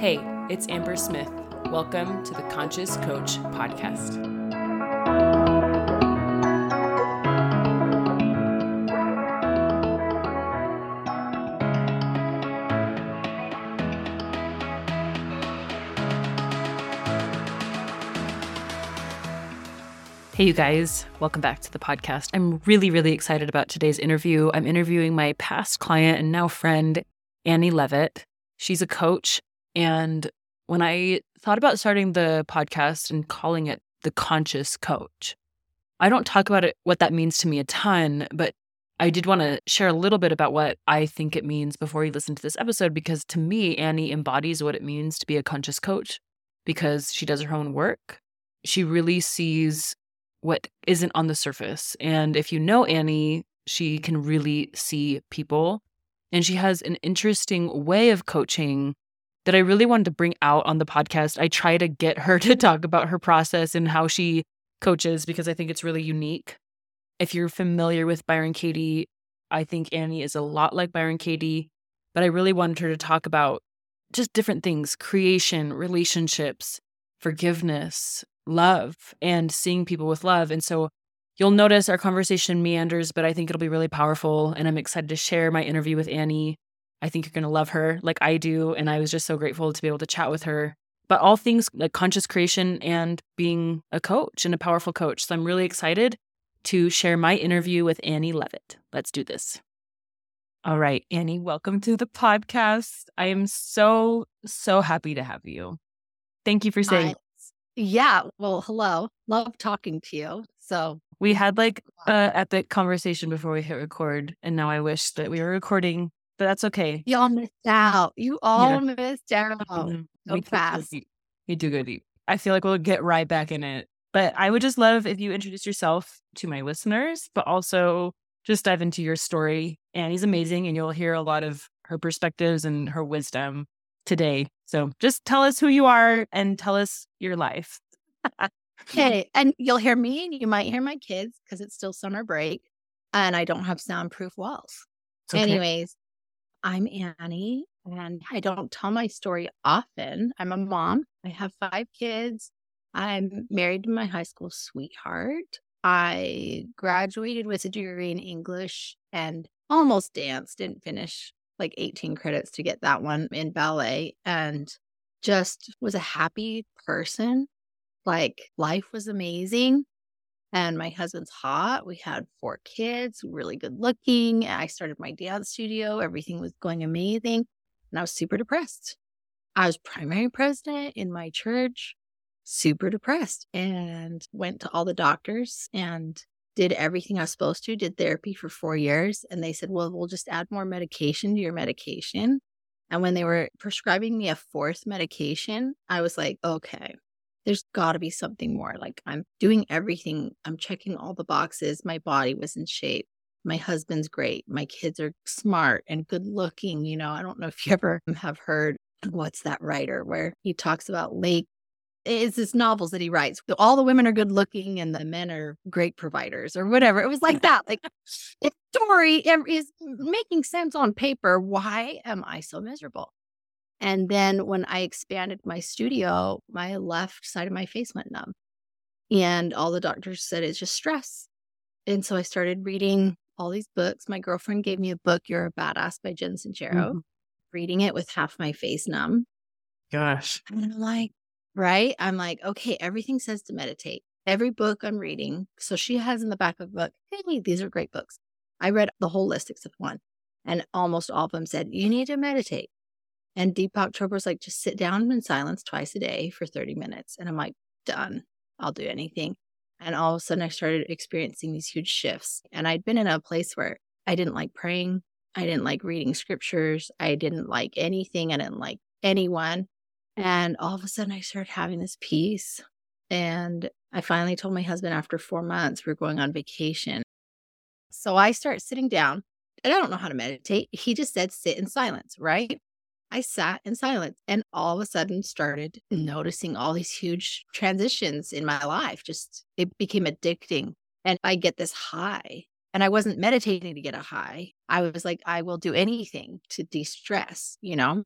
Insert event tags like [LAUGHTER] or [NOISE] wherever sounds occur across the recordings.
Hey, it's Amber Smith. Welcome to the Conscious Coach Podcast. Hey, you guys, welcome back to the podcast. I'm really, really excited about today's interview. I'm interviewing my past client and now friend, Annie Leavitt. She's a coach. And when I thought about starting the podcast and calling it the Conscious Coach, I don't talk about it, what that means to me a ton, but I did want to share a little bit about what I think it means before you listen to this episode, because to me, Annie embodies what it means to be a conscious coach because she does her own work. She really sees what isn't on the surface. And if you know Annie, she can really see people. And she has an interesting way of coaching that I really wanted to bring out on the podcast. I try to get her [LAUGHS] to talk about her process and how she coaches because I think it's really unique. If you're familiar with Byron Katie, I think Annie is a lot like Byron Katie, but I really wanted her to talk about just different things creation, relationships, forgiveness, love and seeing people with love. And so you'll notice our conversation meanders, but I think it'll be really powerful. And I'm excited to share my interview with Annie. I think you're going to love her like I do. And I was just so grateful to be able to chat with her. But all things like conscious creation and being a coach and a powerful coach. So I'm really excited to share my interview with Annie Leavitt. Let's do this. All right, Annie, welcome to the podcast. I am so, so happy to have you. Thank you for saying yeah. Well, hello. Love talking to you. So we had like a epic conversation before we hit record, and now I wish that we were recording, but that's okay. Y'all missed out. You all yeah. missed out. Mm-hmm. So we fast. You do good. I feel like we'll get right back in it. But I would just love if you introduce yourself to my listeners, but also just dive into your story. Annie's amazing, and you'll hear a lot of her perspectives and her wisdom today. So just tell us who you are and tell us your life. okay. And you'll hear me and you might hear my kids because it's still summer break and I don't have soundproof walls. Okay. Anyways, I'm Annie and I don't tell my story often. I'm a mom. I have five kids. I'm married to my high school sweetheart. I graduated with a degree in English and almost danced, didn't finish like 18 credits to get that one in ballet and just was a happy person. Like life was amazing. And my husband's hot. We had four kids, really good looking. I started my dance studio. Everything was going amazing. And I was super depressed. I was primary president in my church, super depressed, and went to all the doctors and did everything I was supposed to, did therapy for four years. And they said, well, we'll just add more medication to your medication. And when they were prescribing me a fourth medication, I was like, okay, there's got to be something more. Like I'm doing everything, I'm checking all the boxes. My body was in shape. My husband's great. My kids are smart and good looking. You know, I don't know if you ever [LAUGHS] have heard what's that writer where he talks about Lake it's his novels that he writes. All the women are good looking and the men are great providers or whatever. It was like [LAUGHS] that. Like the story is making sense on paper. Why am I so miserable? And then when I expanded my studio, my left side of my face went numb. And all the doctors said it's just stress. And so I started reading all these books. My girlfriend gave me a book, You're a Badass by Jen Sincero, mm-hmm. reading it with half my face numb. Gosh. And I'm like, right? I'm like, okay, everything says to meditate. Every book I'm reading. So she has in the back of the book, hey, these are great books. I read the whole list except one. And almost all of them said, you need to meditate. And Deepak Chopra was like, just sit down in silence twice a day for 30 minutes. And I'm like, done. I'll do anything. And all of a sudden, I started experiencing these huge shifts. And I'd been in a place where I didn't like praying. I didn't like reading scriptures. I didn't like anything. I didn't like anyone. And all of a sudden, I started having this peace. And I finally told my husband after four months, we are going on vacation. So I start sitting down, and I don't know how to meditate. He just said, sit in silence, right? I sat in silence and all of a sudden started noticing all these huge transitions in my life. Just it became addicting. And I get this high. And I wasn't meditating to get a high. I was like, I will do anything to de stress, you know?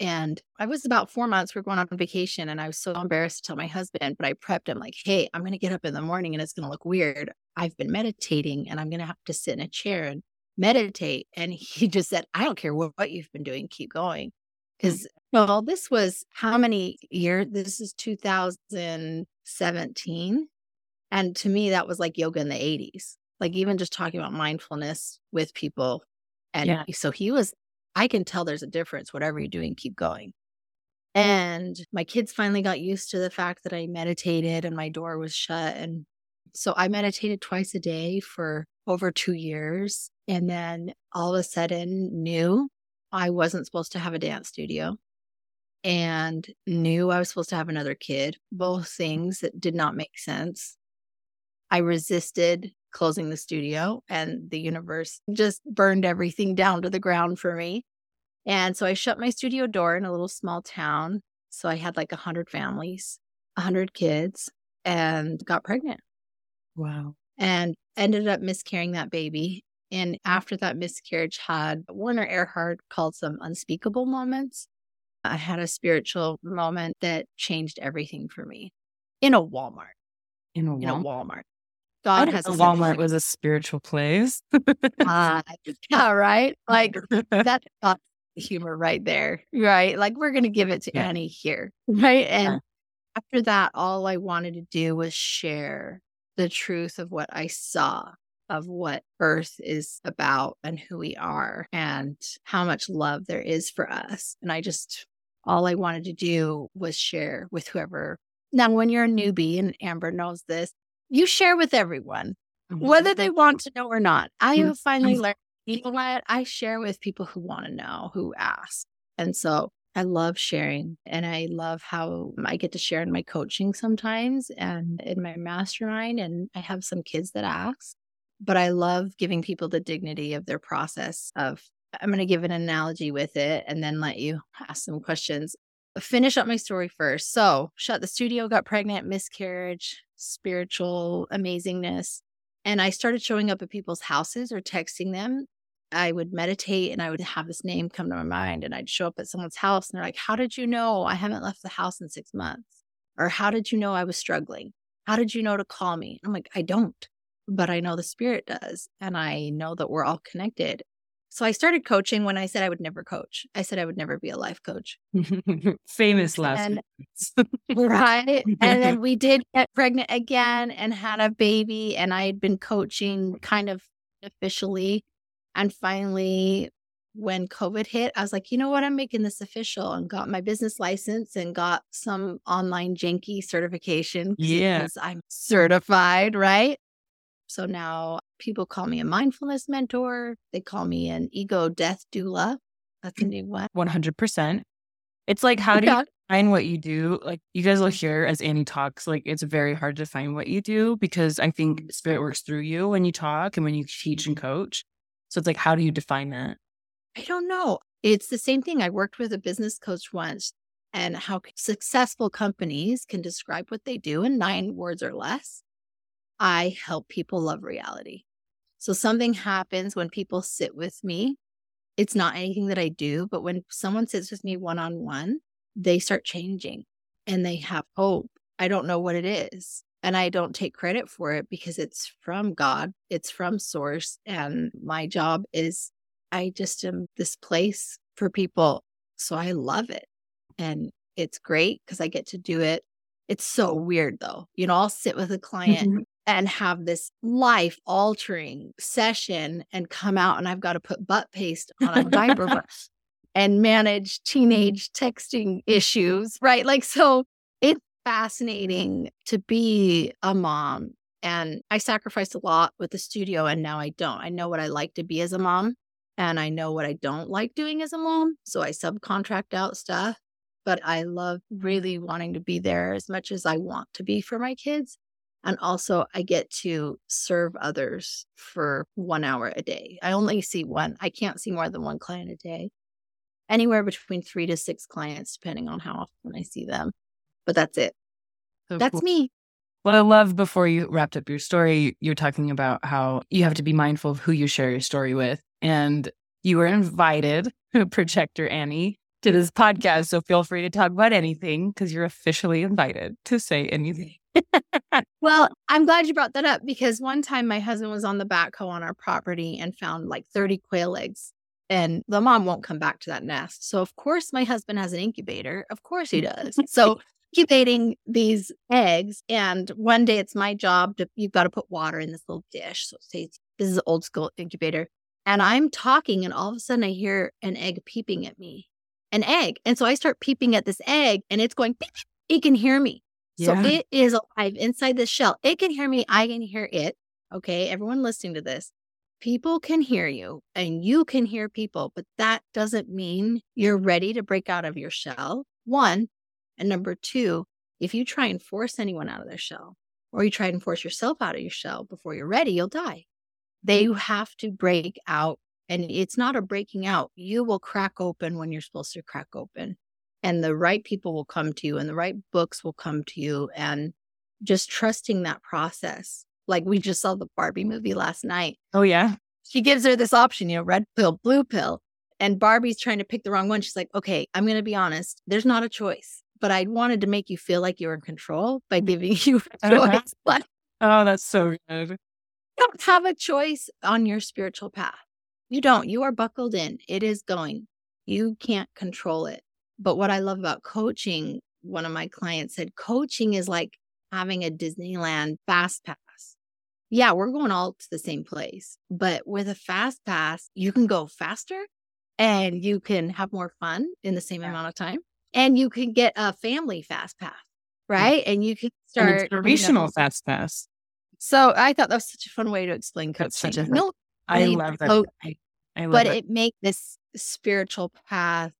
And I was about four months. We are going on vacation, and I was so embarrassed to tell my husband, but I prepped him like, hey, I'm going to get up in the morning and it's going to look weird. I've been meditating and I'm going to have to sit in a chair and meditate. And he just said, I don't care what, what you've been doing, keep going. Because, mm. well, this was how many years? This is 2017. And to me, that was like yoga in the 80s, like even just talking about mindfulness with people. And yeah. so he was, I can tell there's a difference. Whatever you're doing, keep going. And my kids finally got used to the fact that I meditated and my door was shut. And so I meditated twice a day for over two years. And then all of a sudden knew I wasn't supposed to have a dance studio and knew I was supposed to have another kid, both things that did not make sense. I resisted closing the studio, and the universe just burned everything down to the ground for me. And so I shut my studio door in a little small town. So I had like 100 families, 100 kids, and got pregnant. Wow. And ended up miscarrying that baby. And after that miscarriage, had Werner Erhard called some unspeakable moments. I had a spiritual moment that changed everything for me in a Walmart. In a Walmart. In a Walmart. God has a Walmart was a spiritual place. uh, [LAUGHS] yeah, right. Like [LAUGHS] that's not humor right there, right? Like we're gonna give it to yeah. Annie here, [LAUGHS] right? And yeah. after that, all I wanted to do was share the truth of what I saw, of what Earth is about, and who we are, and how much love there is for us. And I just all I wanted to do was share with whoever. Now, when you're a newbie, and Amber knows this, you share with everyone, mm-hmm. whether they want to know or not. I have finally learned, you know what? I share with people who want to know, who ask. And so I love sharing and I love how I get to share in my coaching sometimes and in my mastermind. And I have some kids that ask, but I love giving people the dignity of their process of I'm going to give an analogy with it and then let you ask some questions. Finish up my story first. So, shut the studio, got pregnant, miscarriage, spiritual amazingness. And I started showing up at people's houses or texting them. I would meditate and I would have this name come to my mind. And I'd show up at someone's house and they're like, How did you know I haven't left the house in six months? Or how did you know I was struggling? How did you know to call me? I'm like, I don't, but I know the spirit does. And I know that we're all connected. So I started coaching when I said I would never coach. I said I would never be a life coach. [LAUGHS] Famous last and, [LAUGHS] right. And then we did [LAUGHS] get pregnant again and had a baby. And I had been coaching kind of officially. And finally, when COVID hit, I was like, you know what? I'm making this official and got my business license and got some online Janky certification. Yeah. I'm certified, right? So now people call me a mindfulness mentor. They call me an ego death doula. That's a mm. new one. 100%. It's like, how do you find what you do? Like, you guys will hear as Annie talks, like, it's very hard to find what you do because I think mm. spirit works through you when you talk and when you teach and mm-hmm. coach. So it's like, how do you define that? I don't know. It's the same thing. I worked with a business coach once and how successful companies can describe what they do in nine words or less. I help people love reality. So something happens when people sit with me. It's not anything that I do, but when someone sits with me one on one, they start changing and they have hope. I don't know what it is. And I don't take credit for it because it's from God, it's from source. And my job is I just am this place for people. So I love it. And it's great because I get to do it. It's so weird though. You know, I'll sit with a client mm-hmm and have this life altering session and come out and I've got to put butt paste on a diaper [LAUGHS] and manage teenage texting issues, right? Like, so it's fascinating to be a mom. And I sacrificed a lot with the studio and now I don't. I know what I like to be as a mom and I know what I don't like doing as a mom. So I subcontract out stuff, but I love really wanting to be there as much as I want to be for my kids. And also, I get to serve others for one hour a day. I only see one, I can't see more than one client a day, anywhere between three to six clients, depending on how often I see them. But that's it. So that's cool. me. What I love before you wrapped up your story, you're talking about how you have to be mindful of who you share your story with. And you were invited, [LAUGHS] projector Annie, to this podcast. So feel free to talk about anything because you're officially invited to say anything. [LAUGHS] well, I'm glad you brought that up because one time my husband was on the backhoe on our property and found like 30 quail eggs. And the mom won't come back to that nest. So, of course, my husband has an incubator. Of course, he does. [LAUGHS] So, incubating these eggs. And one day it's my job to, you've got to put water in this little dish. So, say this is an old school incubator. And I'm talking, and all of a sudden I hear an egg peeping at me, an egg. And so I start peeping at this egg, and it's going, beep, it can hear me. Yeah. So it is alive inside the shell. It can hear me. I can hear it. Okay. Everyone listening to this, people can hear you and you can hear people, but that doesn't mean you're ready to break out of your shell. One. And number two, if you try and force anyone out of their shell or you try and force yourself out of your shell before you're ready, you'll die. They mm-hmm. have to break out. And it's not a breaking out. You will crack open when you're supposed to crack open and the right people will come to you and the right books will come to you and just trusting that process. Like we just saw the barbie movie last night. Oh yeah. She gives her this option you know red pill blue pill and barbie's trying to pick the wrong one. She's like okay i'm going to be honest there's not a choice but i wanted to make you feel like you're in control by mm. giving [LAUGHS] you a uh-huh. choice but oh that's so good. You don't have a choice on your spiritual path. You don't. You are buckled in. It is going. You can't control it but what I love about coaching, one of my clients said, coaching is like having a Disneyland fast pass. Yeah, we're going all to the same place, but with a fast pass, you can go faster and you can have more fun in the same yeah. amount of time. And you can get a family fast pass, mm. right? And you can start An inspirational you know, fast pass. So I thought that was such a fun way to explain coaching. That's such a no, I love that. I, I love but it. it make this spiritual path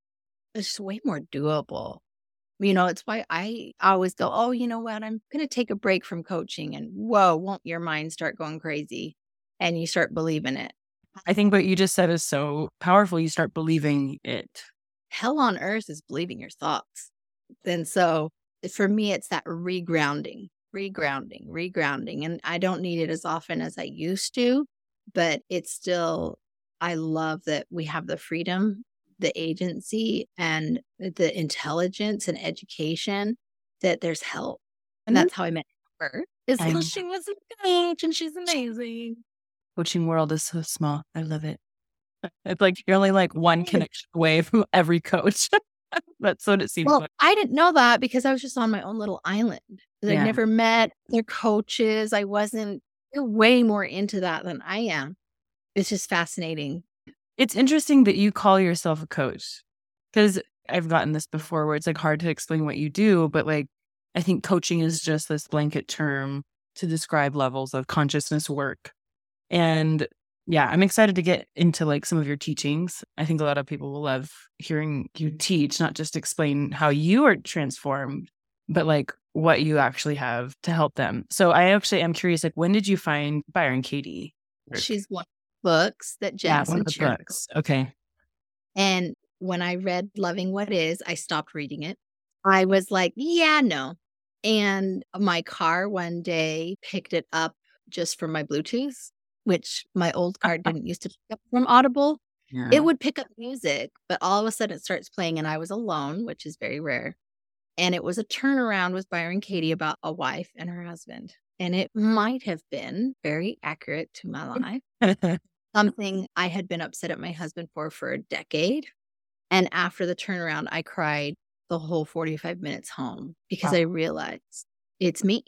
it's way more doable. You know, it's why I always go, oh, you know what? I'm going to take a break from coaching. And whoa, won't your mind start going crazy? And you start believing it. I think what you just said is so powerful. You start believing it. Hell on earth is believing your thoughts. And so eh, for me, it's that regrounding, regrounding, regrounding. And I don't need it as often as I used to, but it's still, I love that we have the freedom the agency and the intelligence and education that there's help. And mm-hmm. that's how I met her. Is because she was a coach and she's amazing. Coaching world is so small. I love it. [LAUGHS] It's like you're only like one connection away from every coach. [LAUGHS] That's what it seems well, like. I didn't know that because I was just on my own little island. Yeah. I never met their coaches. I wasn't way more into that than I am. It's just fascinating it's interesting that you call yourself a coach because I've gotten this before where it's like hard to explain what you do, but like I think coaching is just this blanket term to describe levels of consciousness work. And yeah, I'm excited to get into like some of your teachings. I think a lot of people will love hearing you teach, not just explain how you are transformed, but like what you actually have to help them. So I actually am curious, like when did you find Byron Katie? She's one books that Jensen yeah, one books. Okay. And when I read Loving What Is, I stopped reading it. I was like, yeah, no. And my car one day picked it up just for my Bluetooth, which my old car [LAUGHS] didn't used to pick up from Audible. Yeah. It would pick up music, but all of a sudden it starts playing, and I was alone, which is very rare. And it was a turnaround with Byron Katie about a wife and her husband. And it might have been very accurate to my [LAUGHS] life. Something I had been upset at my husband for for a decade. And after the turnaround, I cried the whole 45 minutes home because wow. I realized it's me,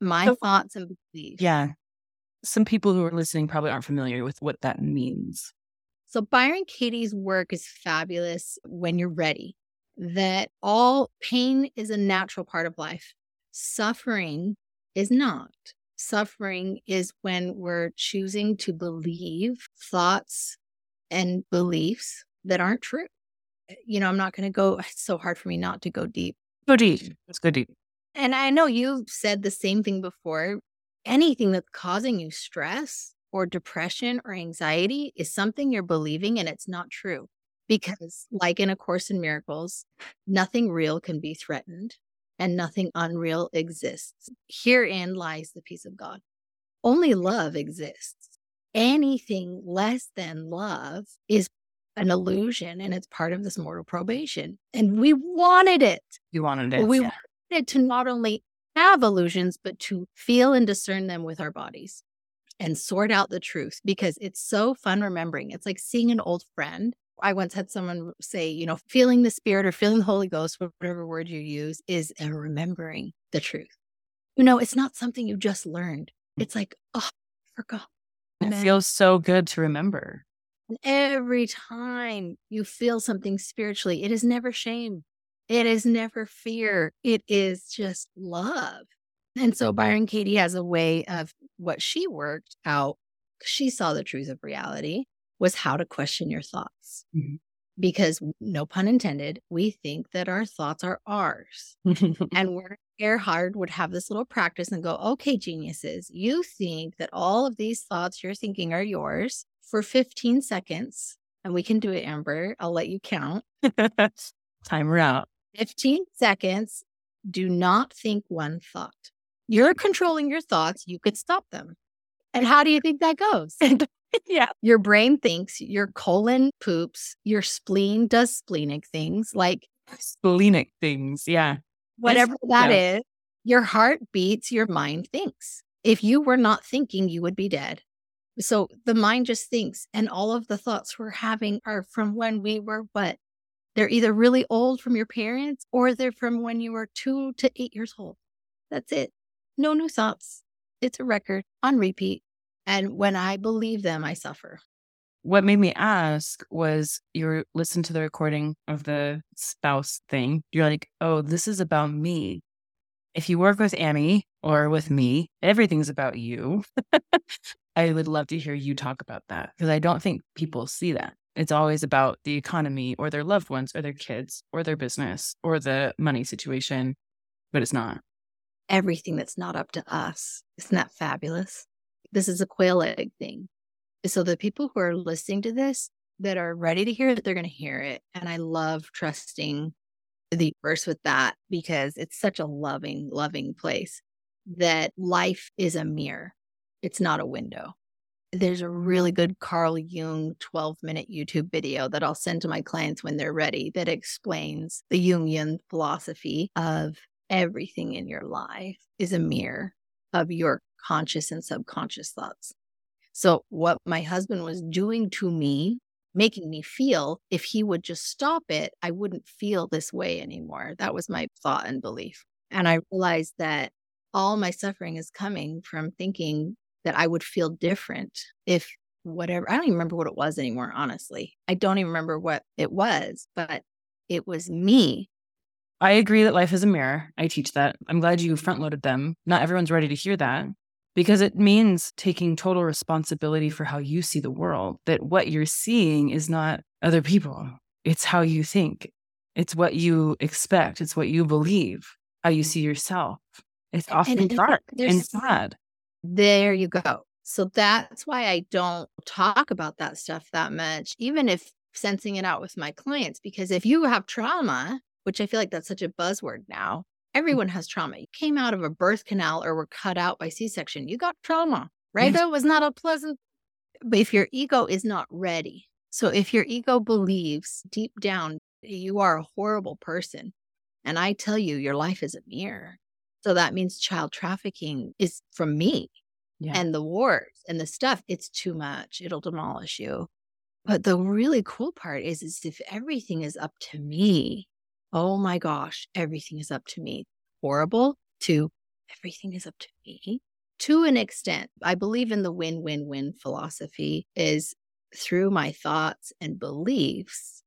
my so, thoughts and beliefs. Yeah. Some people who are listening probably aren't familiar with what that means. So, Byron Katie's work is fabulous when you're ready, that all pain is a natural part of life, suffering is not. Suffering is when we're choosing to believe thoughts and beliefs that aren't true. Eh, you know, I'm not going to go, it's so hard for me not to go deep. Go deep. Let's go deep. And I know you've said the same thing before. Anything that's causing you stress or depression or anxiety is something you're believing and it's not true. Because, like in A Course in Miracles, nothing real can be threatened and nothing unreal exists. Herein lies the peace of God. Only love exists. Anything less than love is an illusion and it's part of this mortal probation. And we wanted it. You wanted it. We yeah. wanted to not only have illusions, but to feel and discern them with our bodies and sort out the truth because it's so fun remembering. It's like seeing an old friend. I once had someone say, you know, feeling the spirit or feeling the Holy Ghost, whatever word you use, is a remembering the truth. You know, it's not something you just learned. Mm. It's like, oh, I forgot. It feels so good to remember. And every time you feel something spiritually, it is never shame. It is never fear. It is just love. And so Byron Katie has a way of what she worked out. She saw the truth of reality was how to question your thoughts. Mm-hmm. Because, no pun intended, we think that our thoughts are ours. [LAUGHS] and Werner Erhard would have this little practice and go, okay, geniuses, you think that all of these thoughts you're thinking are yours for 15 seconds. And we can do it, Amber. I'll let you count. [LAUGHS] Timer out. 15 seconds. Do not think one thought. You're controlling your thoughts. You could stop them. And how do you think that goes? [LAUGHS] yeah. Your brain thinks, your colon poops, your spleen does splenic things like splenic things. Yeah. Whatever that yeah. is, your heart beats, your mind thinks. If you were not thinking, you would be dead. So the mind just thinks, and all of the thoughts we're having are from when we were what? They're either really old from your parents or they're from when you were two to eight years old. That's it. No new thoughts. It's a record on repeat. And when I believe them, I suffer. What made me ask was you listen to the recording of the spouse thing. You're like, oh, this is about me. If you work with Annie or with me, everything's about you. [LAUGHS] I would love to hear you talk about that because I don't think people see that. It's always about the economy or their loved ones or their kids or their business or the money situation, but it's not. Everything that's not up to us. Isn't that fabulous? This is a quail egg thing. So the people who are listening to this that are ready to hear it, they're going to hear it. And I love trusting the verse with that because it's such a loving, loving place that life is a mirror. It's not a window. There's a really good Carl Jung 12 minute YouTube video that I'll send to my clients when they're ready that explains the Jungian philosophy of everything in your life is a mirror of your conscious and subconscious thoughts. So, what my husband was doing to me, making me feel, if he would just stop it, I wouldn't feel this way anymore. That was my thought and belief. And I realized that all my suffering is coming from thinking that I would feel different if whatever, I don't even remember what it was anymore, honestly. I don't even remember what it was, but it was me. I agree that life is a mirror. I teach that. I'm glad you front loaded them. Not everyone's ready to hear that because it means taking total responsibility for how you see the world, that what you're seeing is not other people, it's how you think, it's what you expect, it's what you believe, how you see yourself. It's often and dark and sad. There you go. So that's why I don't talk about that stuff that much, even if sensing it out with my clients. Because if you have trauma, which I feel like that's such a buzzword now. Mm. everyone has trauma. You came out of a birth canal or were cut out by C section, you got trauma, right? Yes. That was not a pleasant, but if your ego is not ready, so if your ego believes deep down you are a horrible person, and I tell you your life is a mirror, so that means child trafficking is from me yeah. and the wars and the stuff. It's too much. It'll demolish you. But the really cool part is, is if everything is up to me, oh my gosh, everything is up to me. Horrible to everything is up to me. To an extent, I believe in the win win win philosophy is through my thoughts and beliefs,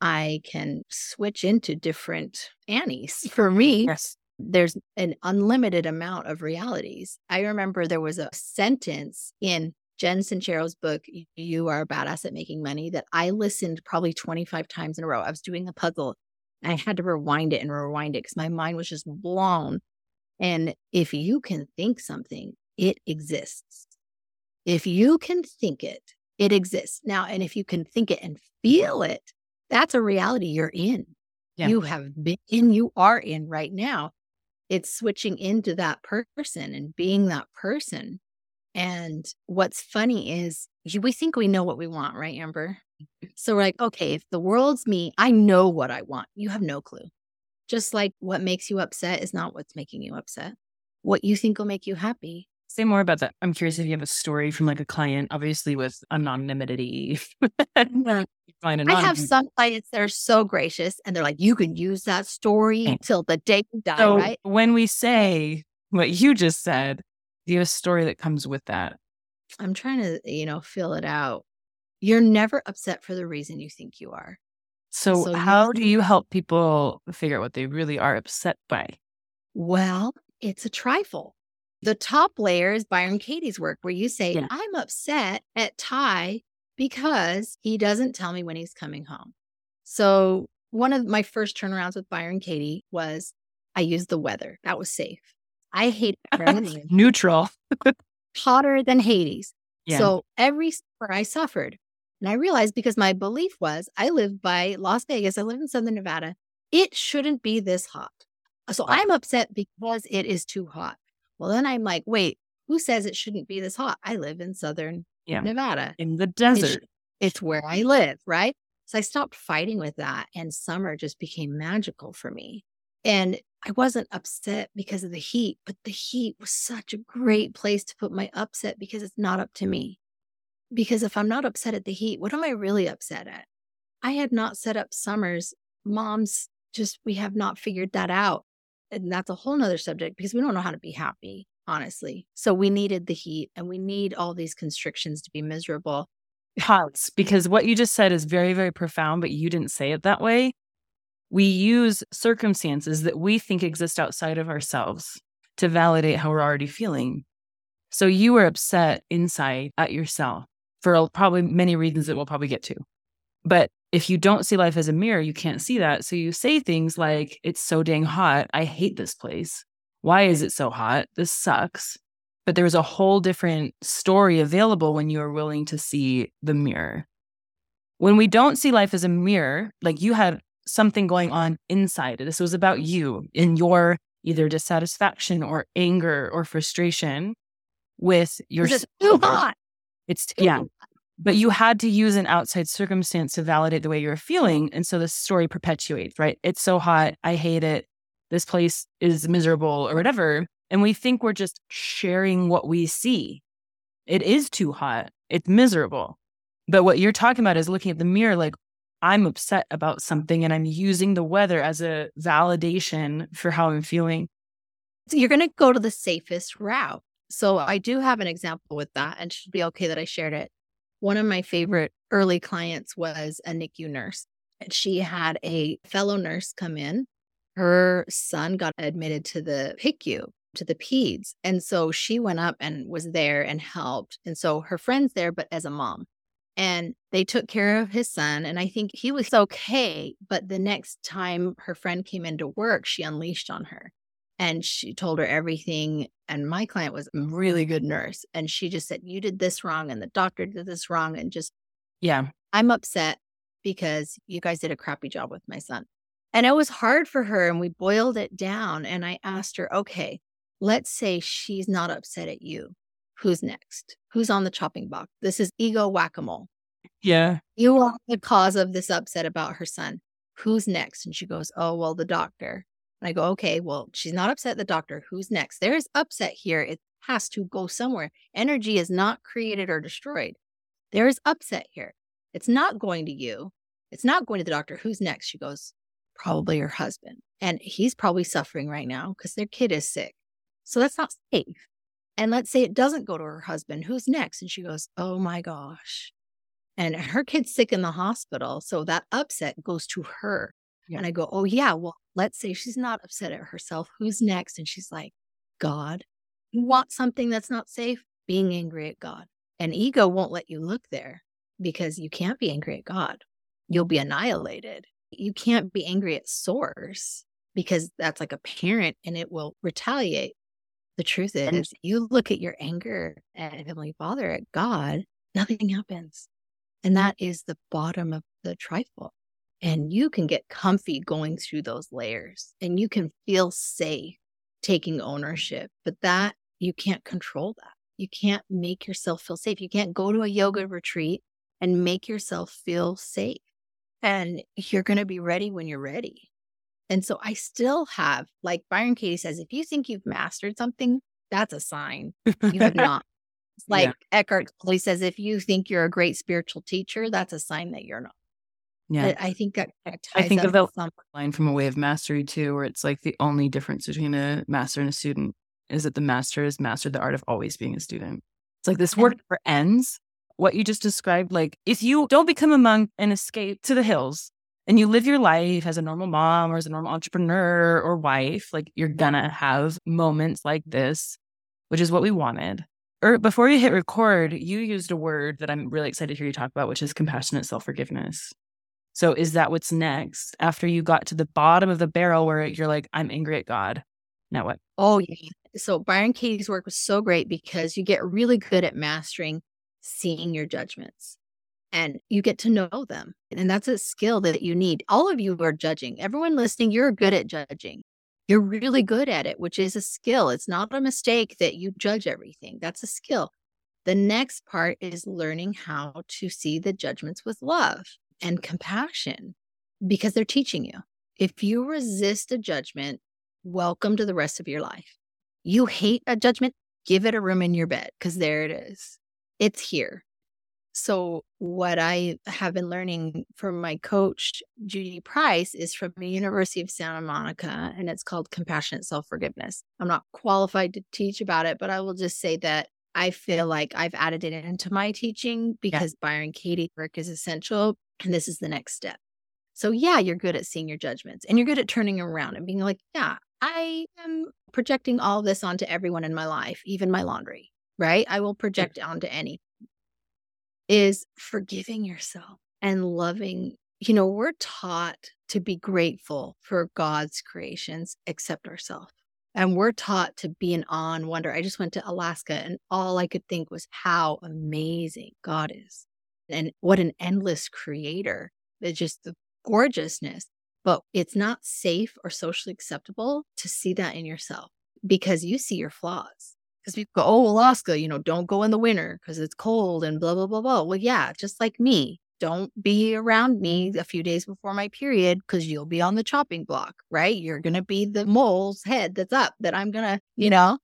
I can switch into different Annies. For me, yes there's an unlimited amount of realities. I remember there was a sentence in Jen Sincero's book, You Are a Badass at Making Money, that I listened probably 25 times in a row. I was doing a puzzle I had to rewind it and rewind it because my mind was just blown. And if you can think something, it exists. If you can think it, it exists. Now, and if you can think it and feel it, that's a reality you're in. Yeah. You have been in, you are in right now it's switching into that person and being that person. And what's funny is we think we know what we want, right, Amber? So we're like, okay, if the world's me, I know what I want. You have no clue. Just like what makes you upset is not what's making you upset. What you think will make you happy. Say more about that. I'm curious if you have a story from like a client, obviously with anonymity. [LAUGHS] I have some clients that are so gracious and they're like, you can use that story till the day you die, so right? When we say what you just said, do you have a story that comes with that? I'm trying to, you know, fill it out. You're never upset for the reason you think you are. So, so how do you help people figure out what they really are upset by? Well, it's a trifle. The top layer is Byron Katie's work, where you say, yeah. I'm upset at Ty because he doesn't tell me when he's coming home. So, one of my first turnarounds with Byron Katie was I used the weather. That was safe. I hate [LAUGHS] neutral, [LAUGHS] hotter than Hades. Yeah. So, every summer I suffered. And I realized because my belief was I live by Las Vegas, I live in Southern Nevada, it shouldn't be this hot. Uh, so I'm upset because it is too hot. Well, then I'm like, wait, who says it shouldn't be this hot? I live in Southern yeah. Nevada. In the desert. It's, it's where I live, right? So I stopped fighting with that. And summer just became magical for me. And I wasn't upset because of the heat, but the heat was such a great place to put my upset because it's not up to me. Because if I'm not upset at the heat, what am I really upset at? I had not set up summers. Moms just, we have not figured that out. And that's a whole nother subject because we don't know how to be happy, honestly. So we needed the heat and we need all these constrictions to be miserable. Pause, because what you just said is very, very profound, but you didn't say it that way. We use circumstances that we think exist outside of ourselves to validate how we're already feeling. So you were upset inside at yourself for probably many reasons that we'll probably get to. But if you don't see life as a mirror, you can't see that. So you say things like, it's so dang hot. I hate this place. Why is it so hot? This sucks. But there's a whole different story available when you are willing to see the mirror. When we don't see life as a mirror, like you had something going on inside, this was about you in your either dissatisfaction or anger or frustration with your. It's hot. It's yeah. But you had to use an outside circumstance to validate the way you're feeling. And so the story perpetuates, right? It's so hot. I hate it. This place is miserable or whatever. And we think we're just sharing what we see. It is too hot. It's miserable. But what you're talking about is looking at the mirror like, I'm upset about something and I'm using the weather as a validation for how I'm feeling. So you're going to go to the safest route. So I do have an example with that and should be okay that I shared it. One of my favorite early clients was a NICU nurse. And she had a fellow nurse come in. Her son got admitted to the PICU, to the PEDS. And so she went up and was there and helped. And so her friend's there, but as a mom. And they took care of his son. And I think he was okay. But the next time her friend came into work, she unleashed on her and she told her everything. And my client was a really good nurse. And she just said, You did this wrong, and the doctor did this wrong. And just, yeah, I'm upset because you guys did a crappy job with my son. And it was hard for her. And we boiled it down. And I asked her, Okay, let's say she's not upset at you. Who's next? Who's on the chopping block? This is ego whack a mole. Yeah. You are the cause of this upset about her son. Who's next? And she goes, Oh, well, the doctor. And I go, okay, well, she's not upset the doctor. Who's next? There is upset here. It has to go somewhere. Energy is not created or destroyed. There is upset here. It's not going to you. It's not going to the doctor. Who's next? She goes, probably her husband. And he's probably suffering right now because their kid is sick. So that's not safe. And let's say it doesn't go to her husband. Who's next? And she goes, oh my gosh. And her kid's sick in the hospital. So that upset goes to her. Yeah. And I go, oh, yeah, well, let's say she's not upset at herself. Who's next? And she's like, God. You want something that's not safe? Being angry at God. And ego won't let you look there because you can't be angry at God. You'll be annihilated. You can't be angry at source because that's like a parent and it will retaliate. The truth is, you look at your anger at Heavenly Father, at God, nothing happens. And that is the bottom of the trifle. And you can get comfy going through those layers and you can feel safe taking ownership. But that you can't control that. You can't make yourself feel safe. You can't go to a yoga retreat and make yourself feel safe. And you're going to be ready when you're ready. And so I still have, like Byron Katie says, if you think you've mastered something, that's a sign you have not. [LAUGHS] like yeah. Eckhart Tolle says, if you think you're a great spiritual teacher, that's a sign that you're not. Yeah, I, I think that I think of the some- line from A Way of Mastery too, where it's like the only difference between a master and a student is that the master has mastered the art of always being a student. It's like this work never ends. What you just described, like if you don't become a monk and escape to the hills, and you live your life as a normal mom or as a normal entrepreneur or wife, like you're gonna have moments like this, which is what we wanted. Or before you hit record, you used a word that I'm really excited to hear you talk about, which is compassionate self forgiveness. So is that what's next after you got to the bottom of the barrel where you're like, I'm angry at God? Now what? Oh, yeah. So Byron Katie's work was so great because you get really good at mastering seeing your judgments and you get to know them. And that's a skill that you need. All of you are judging. Everyone listening, you're good at judging. You're really good at it, which is a skill. It's not a mistake that you judge everything. That's a skill. The next part is learning how to see the judgments with love and compassion because they're teaching you. If you resist a judgment, welcome to the rest of your life. You hate a judgment, give it a room in your bed because there it is. It's here. So, what I have been learning from my coach, Judy Price, is from the University of Santa Monica, and it's called Compassionate Self Forgiveness. I'm not qualified to teach about it, but I will just say that I feel like I've added it into my teaching because yeah. Byron Katie's work is essential, and this is the next step. So, yeah, you're good at seeing your judgments and you're good at turning around and being like, yeah, I am projecting all this onto everyone in my life, even my laundry, right? I will project onto any is forgiving yourself and loving. You know, we're taught to be grateful for God's creations except ourselves. And we're taught to be in awe and wonder. I just went to Alaska and all I could think was how amazing God is and what an endless creator. It's just the gorgeousness. But it's not safe or socially acceptable to see that in yourself because you see your flaws because people go, oh, Alaska, you know, don't go in the winter because it's cold and blah, blah, blah, blah. Well, yeah, just like me. Don't be around me a few days before my period because you'll be on the chopping block, right? You're going to be the mole's head that's up that I'm going to, you know,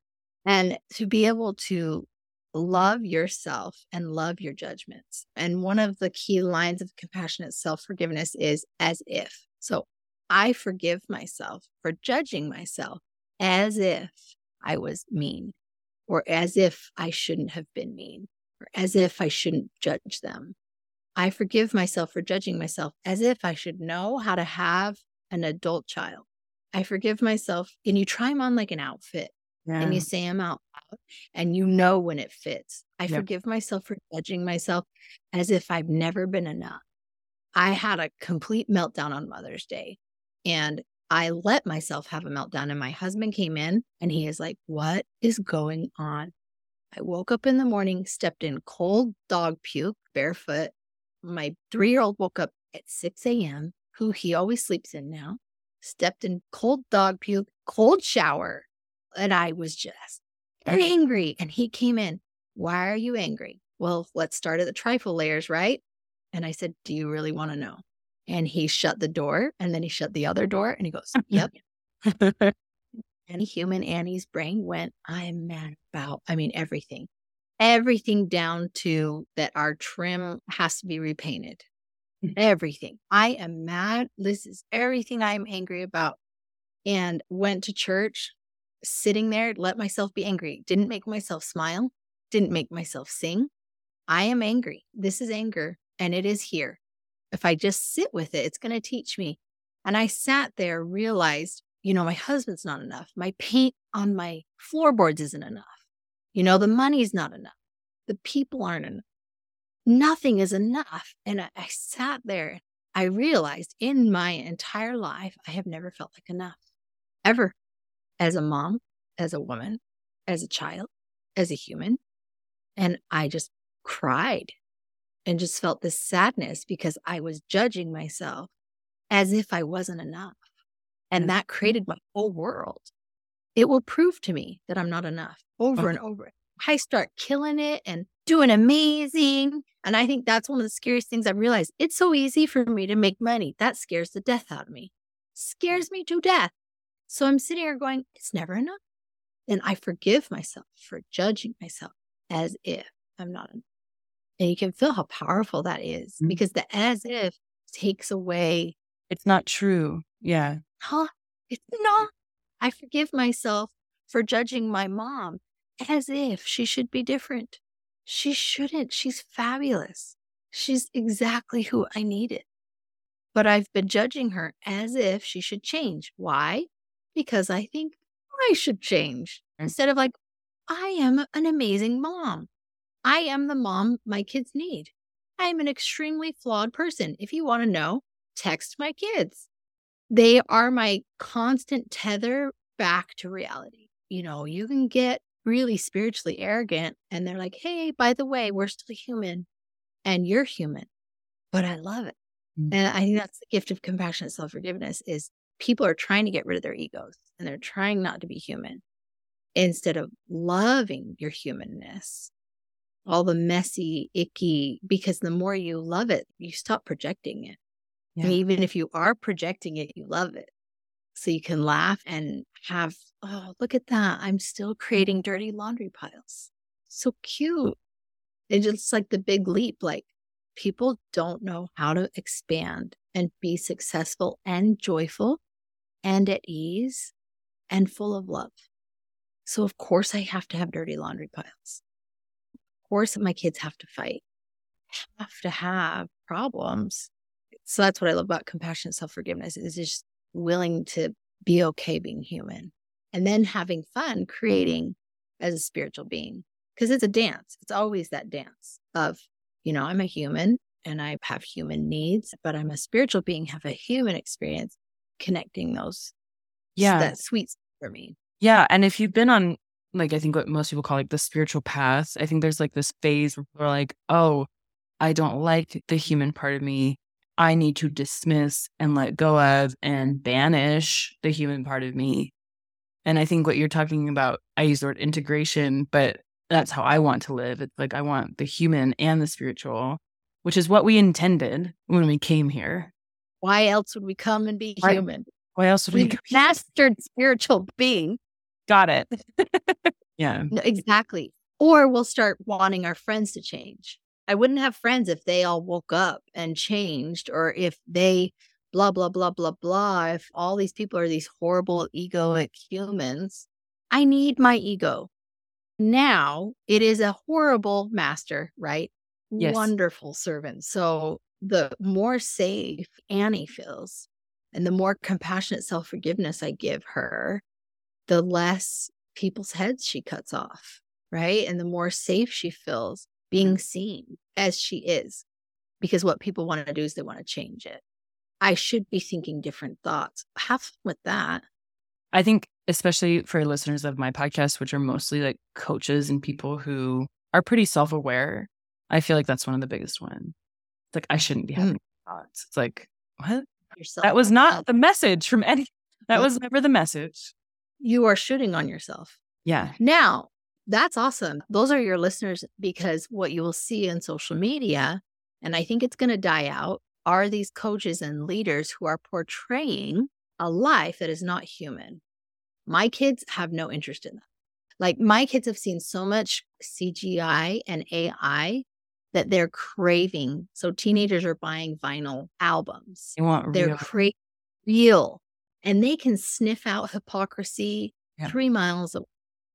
and to be able to love yourself and love your judgments. And one of the key lines of compassionate self forgiveness is as if. So I forgive myself for judging myself as if I was mean or as if I shouldn't have been mean, or as if I shouldn't judge them. I forgive myself for judging myself as if I should know how to have an adult child. I forgive myself, and you try them on like an outfit yeah. and you say them out loud and you know when it fits. I yep. forgive myself for judging myself as if I've never been enough. I had a complete meltdown on Mother's Day and I let myself have a meltdown and my husband came in and he is like, What is going on? I woke up in the morning, stepped in cold dog puke barefoot. My three year old woke up at 6 a.m., who he always sleeps in now, stepped in cold dog puke, cold shower. And I was just angry. And he came in. Why are you angry? Well, let's start at the trifle layers, right? And I said, Do you really want to know? And he shut the door and then he shut the other door and he goes, Yep. [LAUGHS] and human Annie's brain went, I'm mad about, I mean, everything, everything down to that our trim has to be repainted. Mm. everything. I am mad. This is everything I'm angry about. And went to church, sitting there, let myself be angry. Didn't make myself smile, didn't make myself sing. I am angry. This is anger and it is here if I just sit with it, it's going to teach me. And I sat there, realized, you know, my husband's not enough. My paint on my floorboards isn't enough. You know, the money's not enough. The people aren't enough. Nothing is enough. And I, I sat there. I realized in my entire life, I have never felt like enough, ever, as a mom, as a woman, as a child, as a human. And I just cried and just felt this sadness because I was judging myself as if I wasn't enough. And that created my whole world. It will prove to me that I'm not enough over and over. I start killing it and doing amazing. And I think that's one of the scariest things I've realized. It's so easy for me to make money. That scares the death out of me, scares me to death. So I'm sitting here going, it's never enough. And I forgive myself for judging myself as if I'm not enough. And you can feel how powerful that is mm-hmm. because the as if takes away. It's not true. Yeah. Huh? It's not. I forgive myself for judging my mom as if she should be different. She shouldn't. She's fabulous. She's exactly who I needed. But I've been judging her as if she should change. Why? Because I think I should change mm. instead of like, I am an amazing mom. I am the mom my kids need. I am an extremely flawed person. If you want to know, text my kids. They are my constant tether back to reality. You know, you can get really spiritually arrogant and they're like, hey, by the way, we're still human and you're human, but I love it. Mm-hmm. And I think that's the gift of compassionate self forgiveness is people are trying to get rid of their egos and they're trying not to be human instead of loving your humanness all the messy, icky, because the more you love it, you stop projecting it. Yeah. And even if you are projecting it, you love it. So you can laugh and have, oh, look at that. I'm still mm. creating dirty laundry piles. So mm. cute. It's just like the big leap. Like people don't know how to expand and be successful and joyful and at ease and full of love. So, of course, I have to have dirty laundry piles Of course my kids have to fight, have to have problems. So that's what I love about compassionate self forgiveness is just willing to be okay being human and then having fun creating as a spiritual being because it's a dance. It's always that dance of, you know, I'm a human and I have human needs, but I'm a spiritual being, have a human experience connecting those. Yeah. That sweet for me. Yeah. And if you've been on like I think what most people call like the spiritual path. I think there's like this phase where like, oh, I don't like the human part of me. I need to dismiss and let go of and banish the human part of me. And I think what you're talking about, I use the word integration, but that's how I want to live. It's like I want the human and the spiritual, which is what we intended when we came here. Why else would we come and be Why, human? Why else would we? we mastered spiritual being Got it. [LAUGHS] yeah. No, exactly. Or we'll start wanting our friends to change. I wouldn't have friends if they all woke up and changed, or if they blah, blah, blah, blah, blah. If all these people are these horrible egoic humans, I need my ego. Now it is a horrible master, right? Yes. Wonderful servant. So the more safe Annie feels and the more compassionate self forgiveness I give her, the less people's heads she cuts off, right? And the more safe she feels being seen as she is. Because what people want to do is they want to change it. I should be thinking different thoughts. Have fun with that. I think, especially for listeners of my podcast, which are mostly like coaches and people who are pretty self aware, I feel like that's one of the biggest ones. It's like, I shouldn't be having mm. thoughts. It's like, what? Yourself that was not the message from any, that was never the message you are shooting on yourself. Yeah. Now, that's awesome. Those are your listeners because what you will see in social media, and I think it's going to die out, are these coaches and leaders who are portraying a life that is not human. My kids have no interest in that. Like my kids have seen so much CGI and AI that they're craving. So teenagers are buying vinyl albums. They want they're real. Cra- real and they can sniff out hypocrisy yeah. three miles away.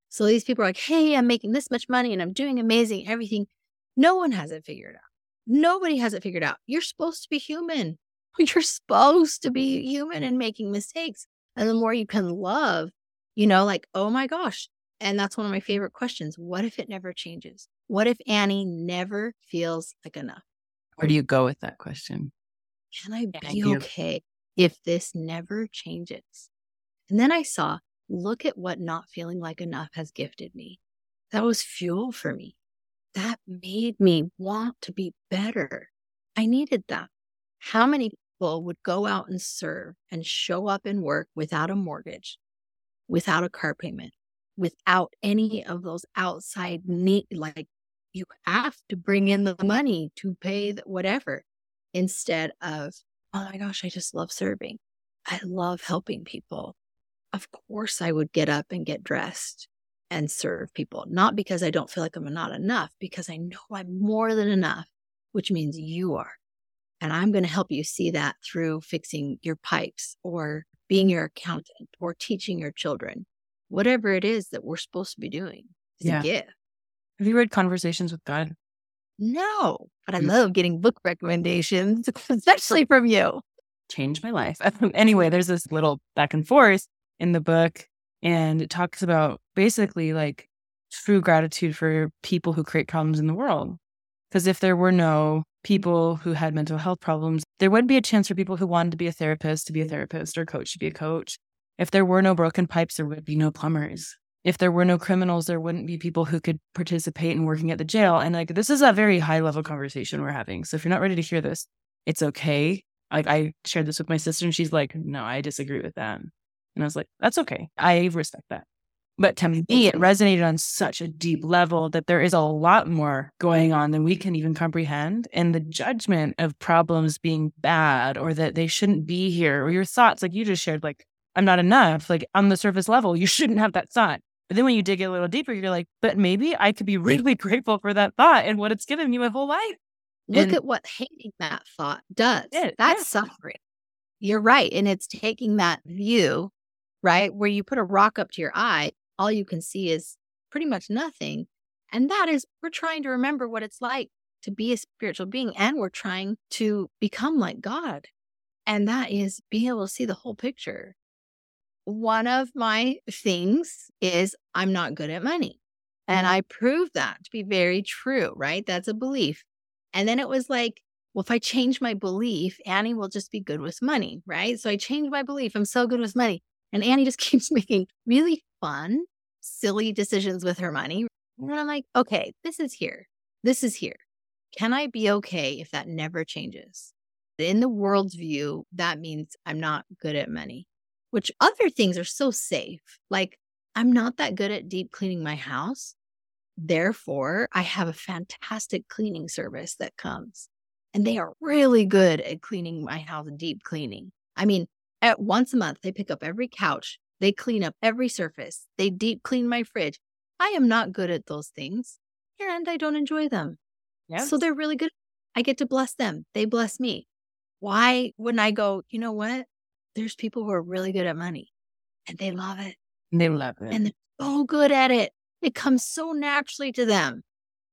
So these people are like, hey, I'm making this much money and I'm doing amazing, everything. No one has it figured out. Nobody has it figured out. You're supposed to be human. [LAUGHS] You're supposed to be human and making mistakes. And the more you can love, you know, like, oh my gosh. And that's one of my favorite questions. What if it never changes? What if Annie never feels like enough? Where do you go with that question? Can I be okay? if this never changes. And then I saw, look at what not feeling like enough has gifted me. That was fuel for me. That made me want to be better. I needed that. How many people would go out and serve and show up and work without a mortgage, without a car payment, without any of those outside need, like you have to bring in the money to pay the whatever instead of, oh my gosh, I just love serving. I love helping people. Of course, I would get up and get dressed and serve people, not because I don't feel like I'm not enough, because I know I'm more than enough, which means you are. And I'm going to help you see that through fixing your pipes or being your accountant or teaching your children, whatever it is that we're supposed to be doing is yeah. a gift. Have you read Conversations with God? No, but I mm. love getting book recommendations, [LAUGHS] especially from you. Changed my life. [LAUGHS] anyway, there's this little back and forth in the book, and it talks about basically like true gratitude for people who create problems in the world. Because if there were no people who had mental health problems, there wouldn't be a chance for people who wanted to be a therapist to be a therapist or a coach to be a coach. If there were no broken pipes, there would be no plumbers. If there were no criminals, there wouldn't be people who could participate in working at the jail. And like, this is a very high level conversation we're having. So if you're not ready to hear this, it's okay. Like, I shared this with my sister and she's like, no, I disagree with that. And I was like, that's okay. I respect that. But to me, it resonated on such a deep level that there is a lot more going on than we can even comprehend. And the judgment of problems being bad or that they shouldn't be here, or your thoughts, like you just shared, like, I'm not enough, like on the surface level, you [LAUGHS] shouldn't have that thought. But then when you dig a little deeper, you're like, but maybe I could be [LAUGHS] really grateful for that thought and what it's given me my whole life. Look and at what hating that thought does. It, That's yeah. suffering. You're right. And it's taking that view, right? Where you put a rock up to your eye all you can see is pretty much nothing. And that is, we're trying to remember what it's like to be a spiritual being and we're trying to become like God. And that is being able to see the whole picture. One of my things is I'm not good at money. And mm-hmm. I proved that to be very true, right? That's a belief. And then it was like, well, if I change my belief, Annie will just be good with money, right? So I changed my belief. I'm so good with money. And Annie just [LAUGHS] keeps making really fun, silly decisions with her money. And I'm like, okay, this is here. This is here. Can I be okay if that never changes? In the world's view, that means I'm not good at money, which other things are so safe. Like, I'm not that good at deep cleaning my house. Therefore, I have a fantastic cleaning service that comes and they are really good at cleaning my house, deep cleaning. I mean, at once a month, they pick up every couch, they clean up every surface. They deep clean my fridge. I am not good at those things and I don't enjoy them. So they're really good. I get to bless them. They bless me. Why wouldn't I go, you know what? There's people who are really good at money and they love it. They love it. And they're so good at it. It comes so naturally to them.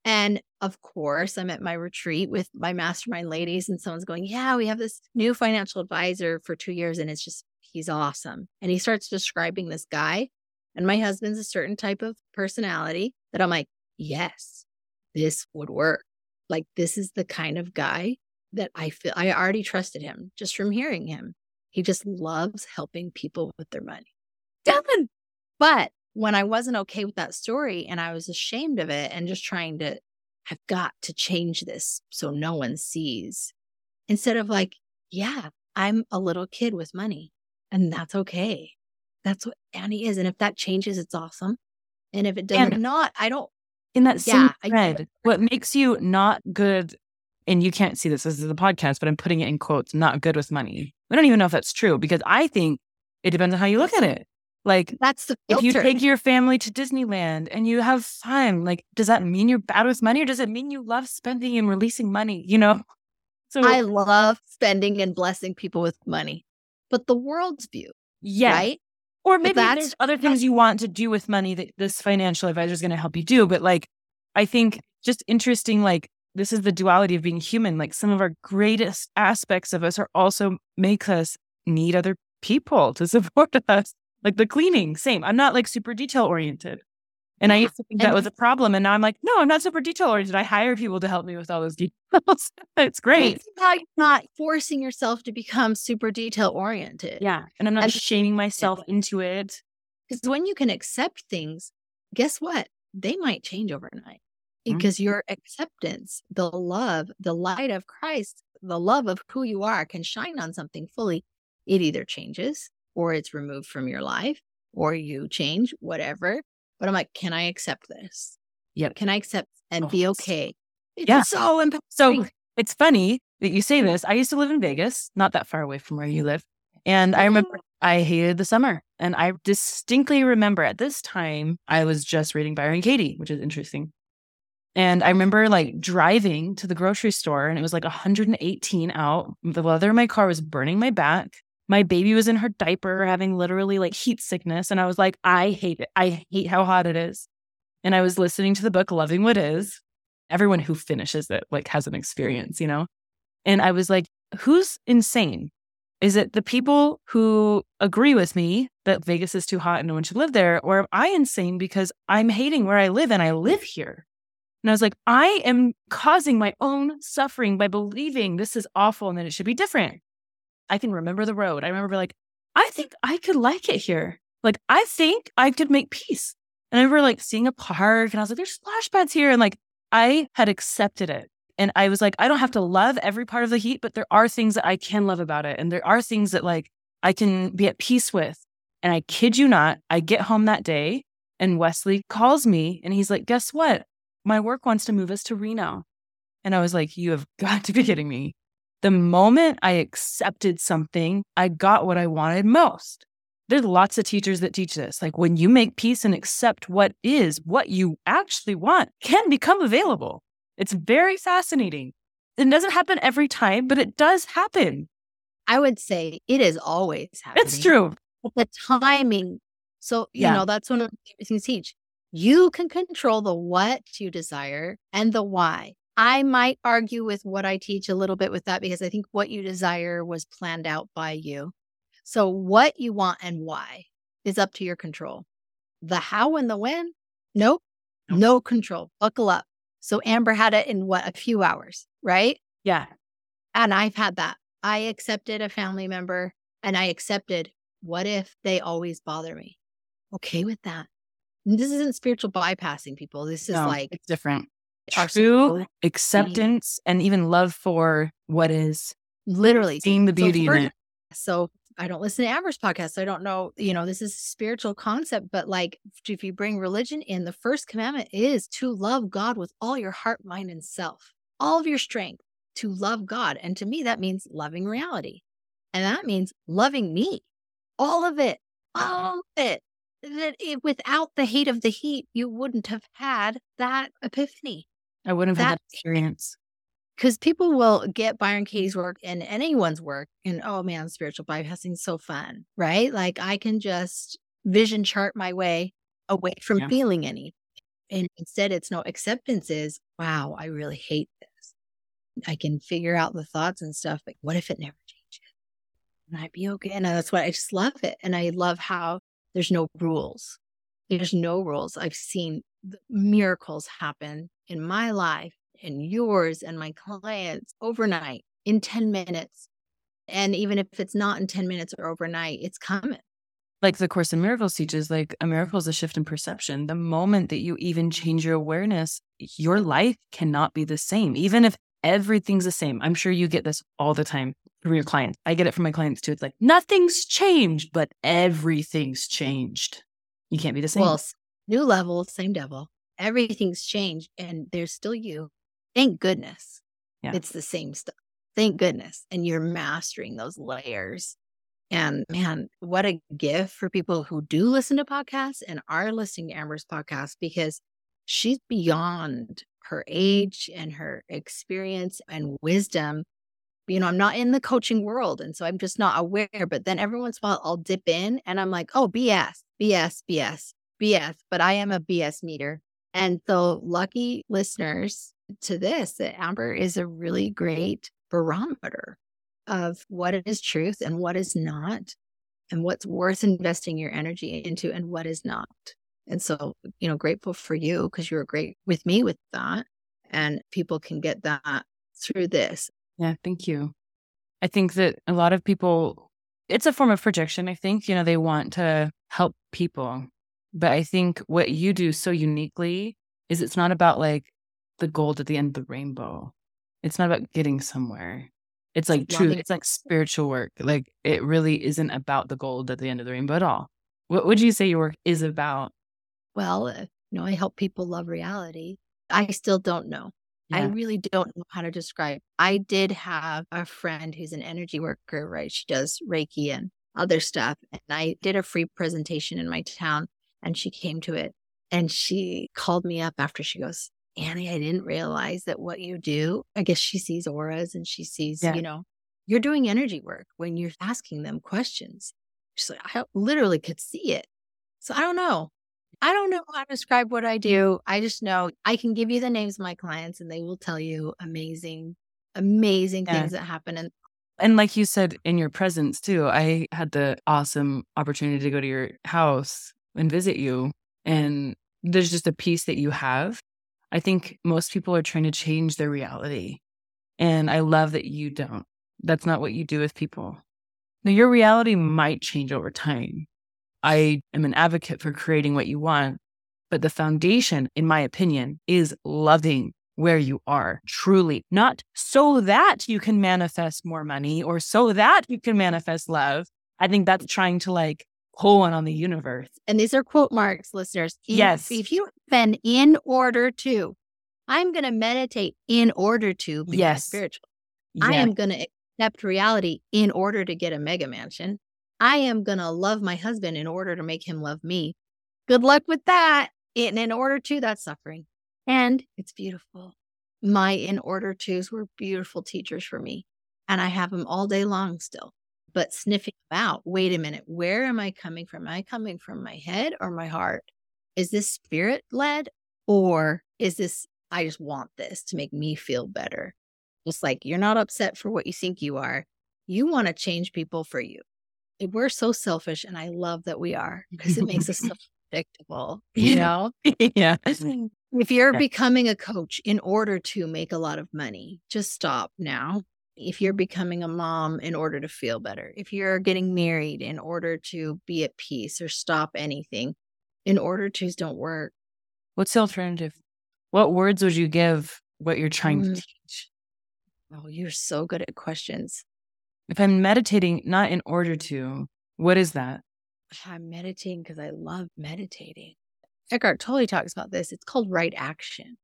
And of course, I'm at my retreat with my mastermind ladies, and someone's going, Yeah, we have this new financial advisor for two years, and it's just He's awesome. And he starts describing this guy. And my husband's a certain type of personality that I'm like, yes, this would work. Like, this is the kind of guy that I feel I already trusted him just from hearing him. He just loves helping people with their money. Done. But when I wasn't okay with that story and I was ashamed of it and just trying to, I've got to change this so no one sees, instead of like, yeah, I'm a little kid with money. And that's okay. That's what Annie is. And if that changes, it's awesome. And if it does and not, I don't. In that same yeah, thread, what makes you not good, and you can't see this, this is the podcast, but I'm putting it in quotes, not good with money. We don't even know if that's true because I think it depends on how you look at it. Like that's the filter. if you take your family to Disneyland and you have fun, like does that mean you're bad with money or does it mean you love spending and releasing money? You know? [LAUGHS] So I love spending and blessing people with money but the world's view. Yeah. Right. Or maybe there's other things you want to do with money that this financial advisor is going to help you do. But like, I think just interesting, like, this is the duality of being human. Like, some of our greatest aspects of us are also makes us need other people to [LAUGHS] support us. Like the cleaning, same. I'm not like super detail oriented. And I used to think that was a [LAUGHS] problem. And now I'm like, no, I'm not super detail oriented. I hire people to help me with all those [LAUGHS] details. it's great. Now you're not forcing yourself to become super detail oriented. Yeah. And I'm not and shaming myself [LAUGHS] into it. Because when you can accept things, guess what? They might change overnight mm-hmm. because your acceptance, the love, the light of Christ, the love of who you are can shine on something fully. It either changes or it's removed from your life or you change, whatever but I'm like, can I accept this? Yep. Can I accept and oh, be okay. It's yeah. so empowering. So it's funny that you say this. I used to live in Vegas, not that far away from where you live. And I remember oh. I hated the summer. And I distinctly remember at this time, I was just reading Byron Katie, which is interesting. And I oh. remember like driving to the grocery store and it was like 118 out. The weather in my car was burning my back. My baby was in her diaper having literally like heat sickness. And I was like, I hate it. I hate how hot it is. And I was listening to the book Loving What Is. Everyone who finishes it like has an experience, you know? And I was like, who's insane? Is it the people who agree with me that Vegas is too hot and no one should live there? Or am I insane because I'm hating where I live and I live here? And I was like, I am causing my own suffering by believing this is awful and that it should be different. I can remember the road. I remember like, I think I could like it here. Like, I think I could make peace. And I remember like seeing a park and I was like, there's splash pads here. And like, I had accepted it. And I was like, I don't have to love every part of the heat, but there are things that I can love about it. And there are things that like I can be at peace with. And I kid you not, I get home that day and Wesley calls me and he's like, guess what? My work wants to move us to Reno. And I was like, you have [LAUGHS] got to be kidding me. The moment I accepted something, I got what I wanted most. There's lots of teachers that teach this. Like when you make peace and accept what is, what you actually want can become available. It's very fascinating. It doesn't happen every time, but it does happen. I would say it is always happening. It's true. The timing. So, you yeah. know, that's one of the things teach. You can control the what you desire and the why. I might argue with what I teach a little bit with that because I think what you desire was planned out by you. So, what you want and why is up to your control. The how and the when, nope, nope. no control. Buckle up. So Amber had it in what, a few hours, right? Yeah. And I've had that. I accepted a family member and I accepted what if they always bother me? Okay with that. And this isn't spiritual bypassing people. This is no, like it's different. True acceptance and even love for what is literally seeing the beauty so in it. So I don't listen to Amber's podcast. So I don't know, you know, this is a spiritual concept, but like if you bring religion in, the first commandment is to love God with all your heart, mind, and self, all of your strength to love God. And to me, that means loving reality. And that means loving me, all of it, all of it. That it, without the hate of the heat, you wouldn't have had that epiphany. I wouldn't have that, had that experience because people will get Byron Katie's work and anyone's work and oh man, spiritual bypassing is so fun, right? Like I can just vision chart my way away from yeah. feeling any. And instead it's no acceptance is, wow, I really hate this. I can figure out the thoughts and stuff, but what if it never changes? And I'd be okay. And that's why I just love it. And I love how there's no rules. There's no rules. I've seen miracles happen in my life and yours and my clients overnight in 10 minutes. And even if it's not in 10 minutes or overnight, it's coming. Like the Course in Miracles teaches, like a miracle is a shift in perception. The moment that you even change your awareness, your life cannot be the same. Even if everything's the same. I'm sure you get this all the time from your clients. I get it from my clients too. It's like nothing's changed, but everything's changed. You can't be the same. Well, new level, same devil. Everything's changed and there's still you. Thank goodness. Yeah. It's the same stuff. Thank goodness. And you're mastering those layers. And man, what a gift for people who do listen to podcasts and are listening to Amber's podcast because she's beyond her age and her experience and wisdom. You know, I'm not in the coaching world. And so I'm just not aware. But then every once in a while, I'll dip in and I'm like, oh, BS, BS, BS, BS. But I am a BS meter. And so, lucky listeners to this that Amber is a really great barometer of what is truth and what is not, and what's worth investing your energy into and what is not. And so, you know, grateful for you because you were great with me with that. And people can get that through this. Yeah, thank you. I think that a lot of people, it's a form of projection. I think, you know, they want to help people. But I think what you do so uniquely is it's not about like the gold at the end of the rainbow. It's not about getting somewhere. It's like true. It's like spiritual work. Like it really isn't about the gold at the end of the rainbow at all. What would you say your work is about? Well, uh, you know, I help people love reality I still don't know. Yeah. I really don't know how to describe. I did have a friend who's an energy worker, right? She does Reiki and other stuff. And I did a free presentation in my town and she came to it and she called me up after she goes, Annie, I didn't realize that what you do, I guess she sees auras and she sees, yeah. you know, you're doing energy work when you're asking them questions. She's like, I literally could see it. So I don't know. I don't know how to describe what I do. I just know I can give you the names of my clients and they will tell you amazing, amazing yeah. things that happen. And and like you said in your presence too, I had the awesome opportunity to go to your house and visit you. And there's just a piece that you have. I think most people are trying to change their reality. And I love that you don't. That's not what you do with people. Now, your reality might change over time. I am an advocate for creating what you want, but the foundation, in my opinion, is loving where you are truly, not so that you can manifest more money or so that you can manifest love. I think that's trying to like pull one on the universe. And these are quote marks, listeners. If, yes. If you been in order to, I'm going to meditate in order to be yes. spiritual. Yes. I am going to accept reality in order to get a mega mansion. I am going to love my husband in order to make him love me. Good luck with that. And in order to, that's suffering. And it's beautiful. My in order twos were beautiful teachers for me. And I have them all day long still. But sniffing them out, wait a minute, where am I coming from? Am I coming from my head or my heart? Is this spirit led or is this, I just want this to make me feel better? Just like you're not upset for what you think you are. You want to change people for you. We're so selfish, and I love that we are because it makes us so [LAUGHS] predictable, you know? [LAUGHS] yeah. If you're yeah. becoming a coach in order to make a lot of money, just stop now. If you're becoming a mom in order to feel better, if you're getting married in order to be at peace or stop anything, in order to don't work. What's the alternative? What words would you give what you're trying mm. to teach? Oh, you're so good at questions. If I'm meditating not in order to, what is that? I'm meditating because I love meditating. Eckhart Tolle talks about this. It's called right action.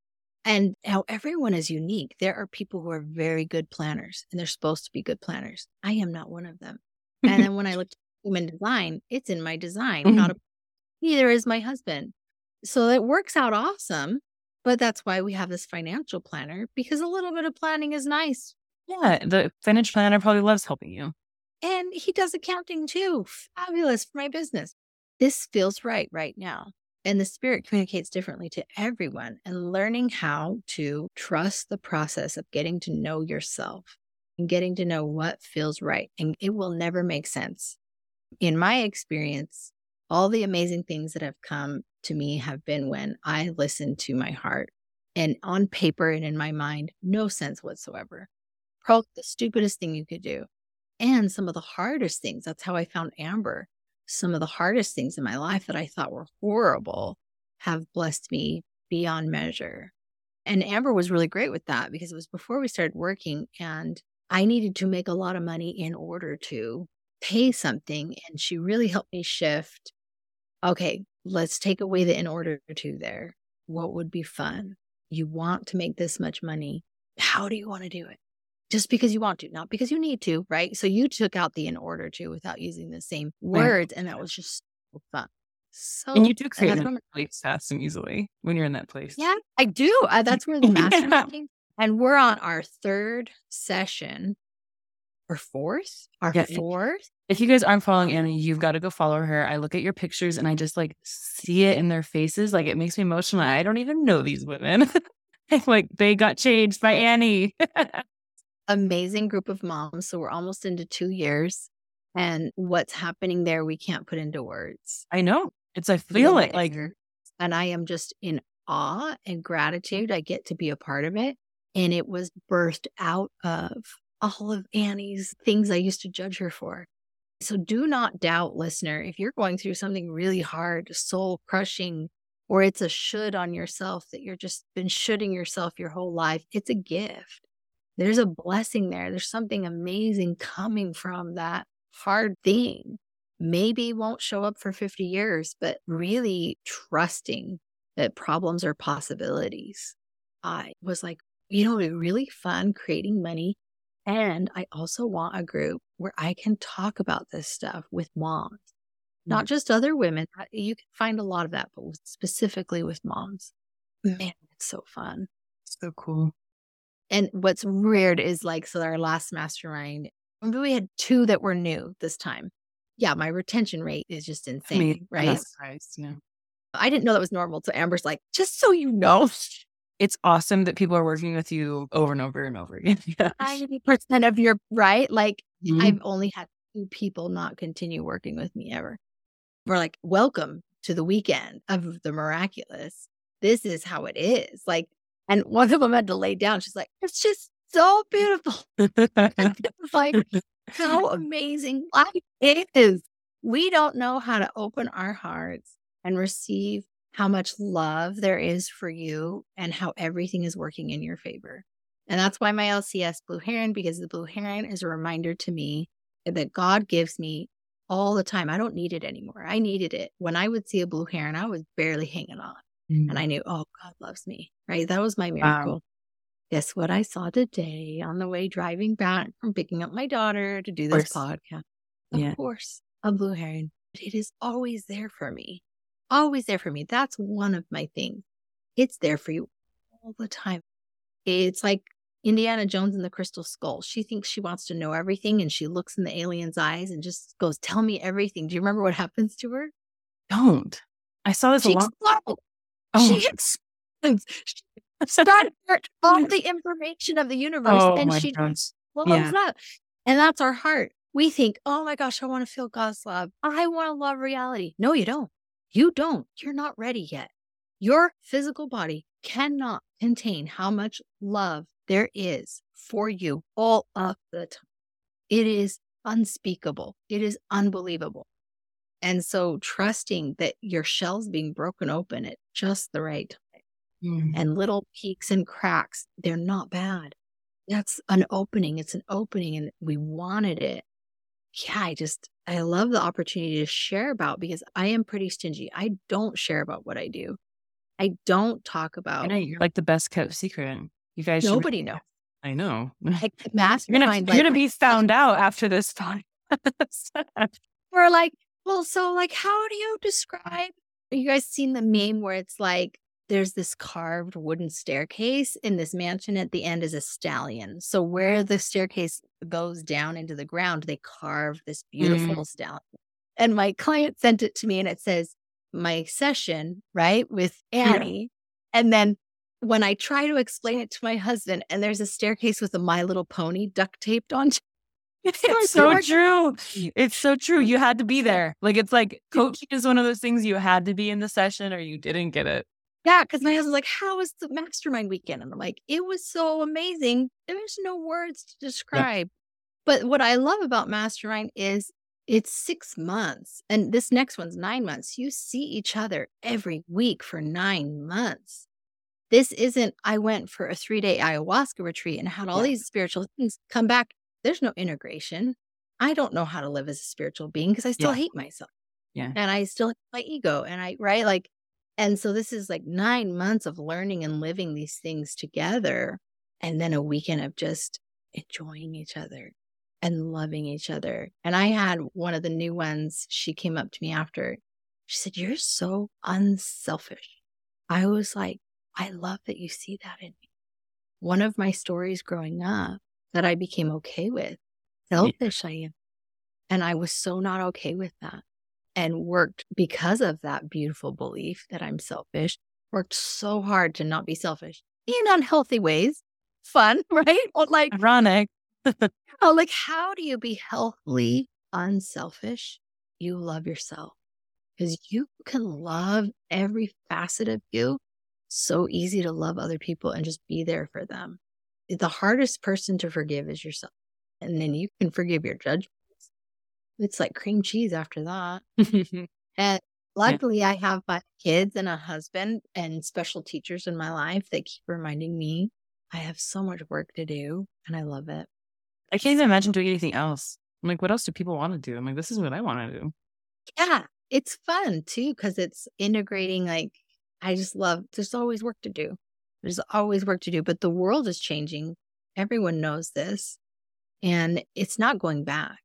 And how everyone is unique. There are people who are very good planners and they're supposed to be good planners. I am not one of them. And then when I looked at human design, it's in my design, mm-hmm. not a, neither is my husband. So it works out awesome. But that's why we have this financial planner because a little bit of planning is nice. Yeah. The financial planner probably loves helping you. And he does accounting too. Fabulous for my business. This feels right right now. And the spirit communicates differently to everyone and learning how to trust the process of getting to know yourself and getting to know what feels right. And it will never make sense. In my experience, all the amazing things that have come to me have been when I listened to my heart and on paper and in my mind, no sense whatsoever. Probably the stupidest thing you could do. And some of the hardest things. That's how I found Amber some of the hardest things in my life that I thought were horrible have blessed me beyond measure. And Amber was really great with that because it was before we started working and I needed to make a lot of money in order to pay something. And she really helped me shift. Okay, let's take away the in order to there. What would be fun? You want to make this much money. How do you want to do it? Just because you want to, not because you need to, right? So you took out the in order to without using the same words, and that was just so fun. So and you do create that place fast and easily when you're in that place. Yeah, I do. Uh, that's where the [LAUGHS] master yeah. came. And we're on our third session or fourth, our yeah, fourth. If you guys aren't following Annie, you've got to go follow her. I look at your pictures and I just like see it in their faces. Like it makes me emotional. I don't even know these women. [LAUGHS] like they got changed by Annie [LAUGHS] amazing group of moms. So we're almost into two years. And what's happening there, we can't put into words. I know. It's, a feeling it like. And I am just in awe and gratitude. I get to be a part of it. And it was birthed out of all of Annie's things I used to judge her for. So do not doubt, listener, if you're going through something really hard, soul crushing, or it's a should on yourself that you're just been shoulding yourself your whole life, it's a gift there's a blessing there. There's something amazing coming from that hard thing. Maybe won't show up for 50 years, but really trusting that problems are possibilities. I was like, you know, it'd be really fun creating money. And I also want a group where I can talk about this stuff with moms, not mm. just other women. You can find a lot of that, but specifically with moms. Man, it's so fun. So cool. And what's weird is like, so our last mastermind, maybe we had two that were new this time. Yeah, my retention rate is just insane, I mean, right? Yeah. I didn't know that was normal. So Amber's like, just so you know, [LAUGHS] it's awesome that people are working with you over and over and over again. [LAUGHS] Ninety percent of your right, like mm-hmm. I've only had two people not continue working with me ever. We're like, welcome to the weekend of the miraculous. This is how it is. Like, and one of them had to lay down. She's like, it's just so beautiful. [LAUGHS] [LAUGHS] it's like how amazing life is. We don't know how to open our hearts and receive how much love there is for you and how everything is working in your favor. And that's why my LCS Blue Heron, because the Blue Heron is a reminder to me that God gives me all the time. I don't need it anymore. I needed it. When I would see a Blue Heron, I was barely hanging on. Mm-hmm. And I knew, oh, God loves me, right? That was my miracle. Wow. Guess what I saw today on the way driving back from picking up my daughter to do this podcast? Of yeah. course, a Blue Heron. It is always there for me always there for me. That's one of my things. It's there for you all the time. It's like Indiana Jones and the Crystal Skull. She thinks she wants to know everything and she looks in the alien's eyes and just goes, Tell me everything. Do you remember what happens to her? Don't. I saw this she a lot. Oh. She explodes. She started [LAUGHS] all [LAUGHS] the information of the universe oh, and she blows yeah. up. And that's our heart. We think, oh my gosh, I want to feel God's love. I want to love reality. No, you don't. You don't. You're not ready yet. Your physical body cannot contain how much love there is for you all of the time. It is unspeakable. It is unbelievable. And so trusting that your shell's being broken open at just the right time mm. and little peaks and cracks, they're not bad. That's an opening. It's an opening and we wanted it. Yeah, I just, I love the opportunity to share about because I am pretty stingy. I don't share about what I do. I don't talk about. Know you're like the best kept secret. You guys, nobody should... knows. [LAUGHS] I know. [LAUGHS] Like mastermind. You're gonna, like, you're gonna be [LAUGHS] found out after this time. We're like, well, so like, how do you describe? You guys seen the meme where it's like there's this carved wooden staircase in this mansion at the end is a stallion. So where the staircase goes down into the ground, they carve this beautiful mm. stallion. And my client sent it to me and it says, my session, right, with Annie. Yeah. And then when I try to explain it to my husband, and there's a staircase with a My Little Pony duct taped on. [LAUGHS] It's so true. It's so true. You had to be there. Like it's like [LAUGHS] coaching is one of those things you had to be in the session or you didn't get it. Yeah, because my husband's like, How was the mastermind weekend? And I'm like, It was so amazing. There's no words to describe. Yeah. But what I love about mastermind is it's six months, and this next one's nine months. You see each other every week for nine months. This isn't, I went for a three day ayahuasca retreat and had all yeah. these spiritual things come back. There's no integration. I don't know how to live as a spiritual being because I still yeah. hate myself. Yeah. And I still hate my ego. And I, right? Like, and so this is like nine months of learning and living these things together. And then a weekend of just enjoying each other and loving each other. And I had one of the new ones. She came up to me after. She said, You're so unselfish. I was like, I love that you see that in me. One of my stories growing up that I became okay with, selfish I am. And I was so not okay with that and worked because of that beautiful belief that I'm selfish, worked so hard to not be selfish in unhealthy ways. Fun, [LAUGHS] right? Like ironic. [LAUGHS] oh, like how do you be healthily unselfish? You love yourself because you can love every facet of you. So easy to love other people and just be there for them. The hardest person to forgive is yourself. And then you can forgive your judgments. it's like cream cheese after that. [LAUGHS] and luckily, yeah. I have my kids and a husband and special teachers in my life that keep reminding me I have so much work to do and I love it. I can't even imagine doing anything else. I'm like, what else do people want to do? I'm like, this is what I want to do. Yeah, it's fun too because it's integrating. Like, I just love. There's always work to do. There's always work to do, but the world is changing. Everyone knows this, and it's not going back.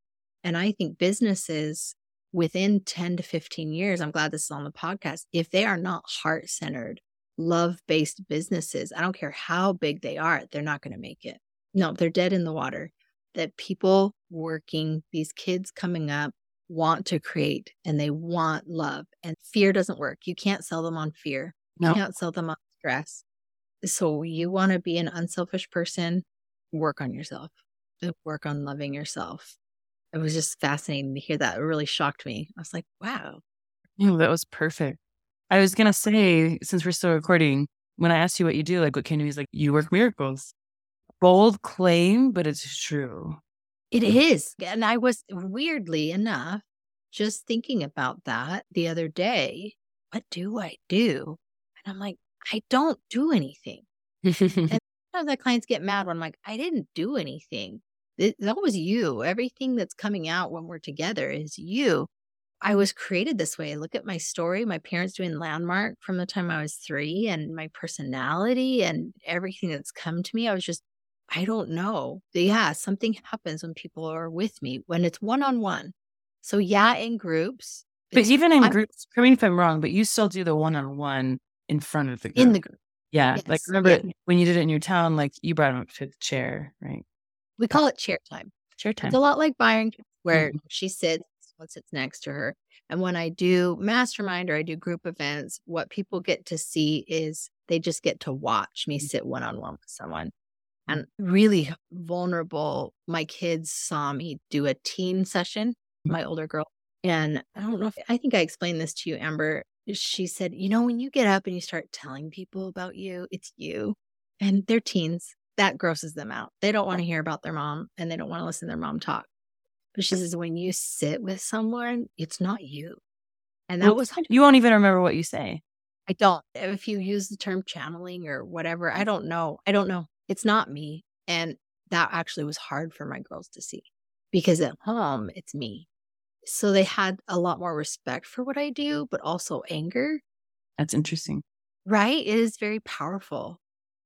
And I think businesses within 10 to 15 years, I'm glad this is on the podcast, if they are not heart centered, love based businesses, I don't care how big they are, they're not going to make it. No, they're dead in the water. That people working, these kids coming up, want to create and they want love. And fear doesn't work. You can't sell them on fear. No. You can't sell them on stress. So you want to be an unselfish person, work on yourself. Uh, work on loving yourself. It was just fascinating to hear that. It really shocked me. I was like, wow. That was perfect. I was gonna say, since we're still recording, when I asked you what you do, like what came to me is like, you work miracles. Bold claim, but it's true. It is. And I was weirdly enough just thinking about that the other day. What do I do? And I'm like, I don't do anything. [LAUGHS] and sometimes the clients get mad when I'm like, I didn't do anything. That was you. Everything that's coming out when we're together is you. I was created this way. Look at my story. My parents doing Landmark from the time I was three and my personality and everything that's come to me. I was just I don't know. Yeah, something happens when people are with me when it's one on one. So yeah, in groups. But even in I'm, groups, correct me if I'm wrong, but you still do the one on one in front of the group. In the group. Yeah. Yes. Like remember yeah. when you did it in your town, like you brought them up to the chair, right? We call it chair time. Chair time. It's a lot like Byron, where mm-hmm. she sits, what sits next to her. And when I do mastermind or I do group events, what people get to see is they just get to watch me mm. sit one on one with someone and really vulnerable. My kids saw me do a teen session, mm. my older girl. And I don't know if I think I explained this to you, Amber. She said, You know, when you get up and you start telling people about you, it's you. And they're teens. That grosses them out. They don't want to hear about their mom and they don't want to listen to their mom talk. But she says, When you sit with someone, it's not you. And that well, was, you won't even remember what you say. I don't. If you use the term channeling or whatever, I don't know. I don't know it's not me. And that actually was hard for my girls to see because at home, it's me. So they had a lot more respect for what I do, but also anger. That's interesting. Right? It is very powerful.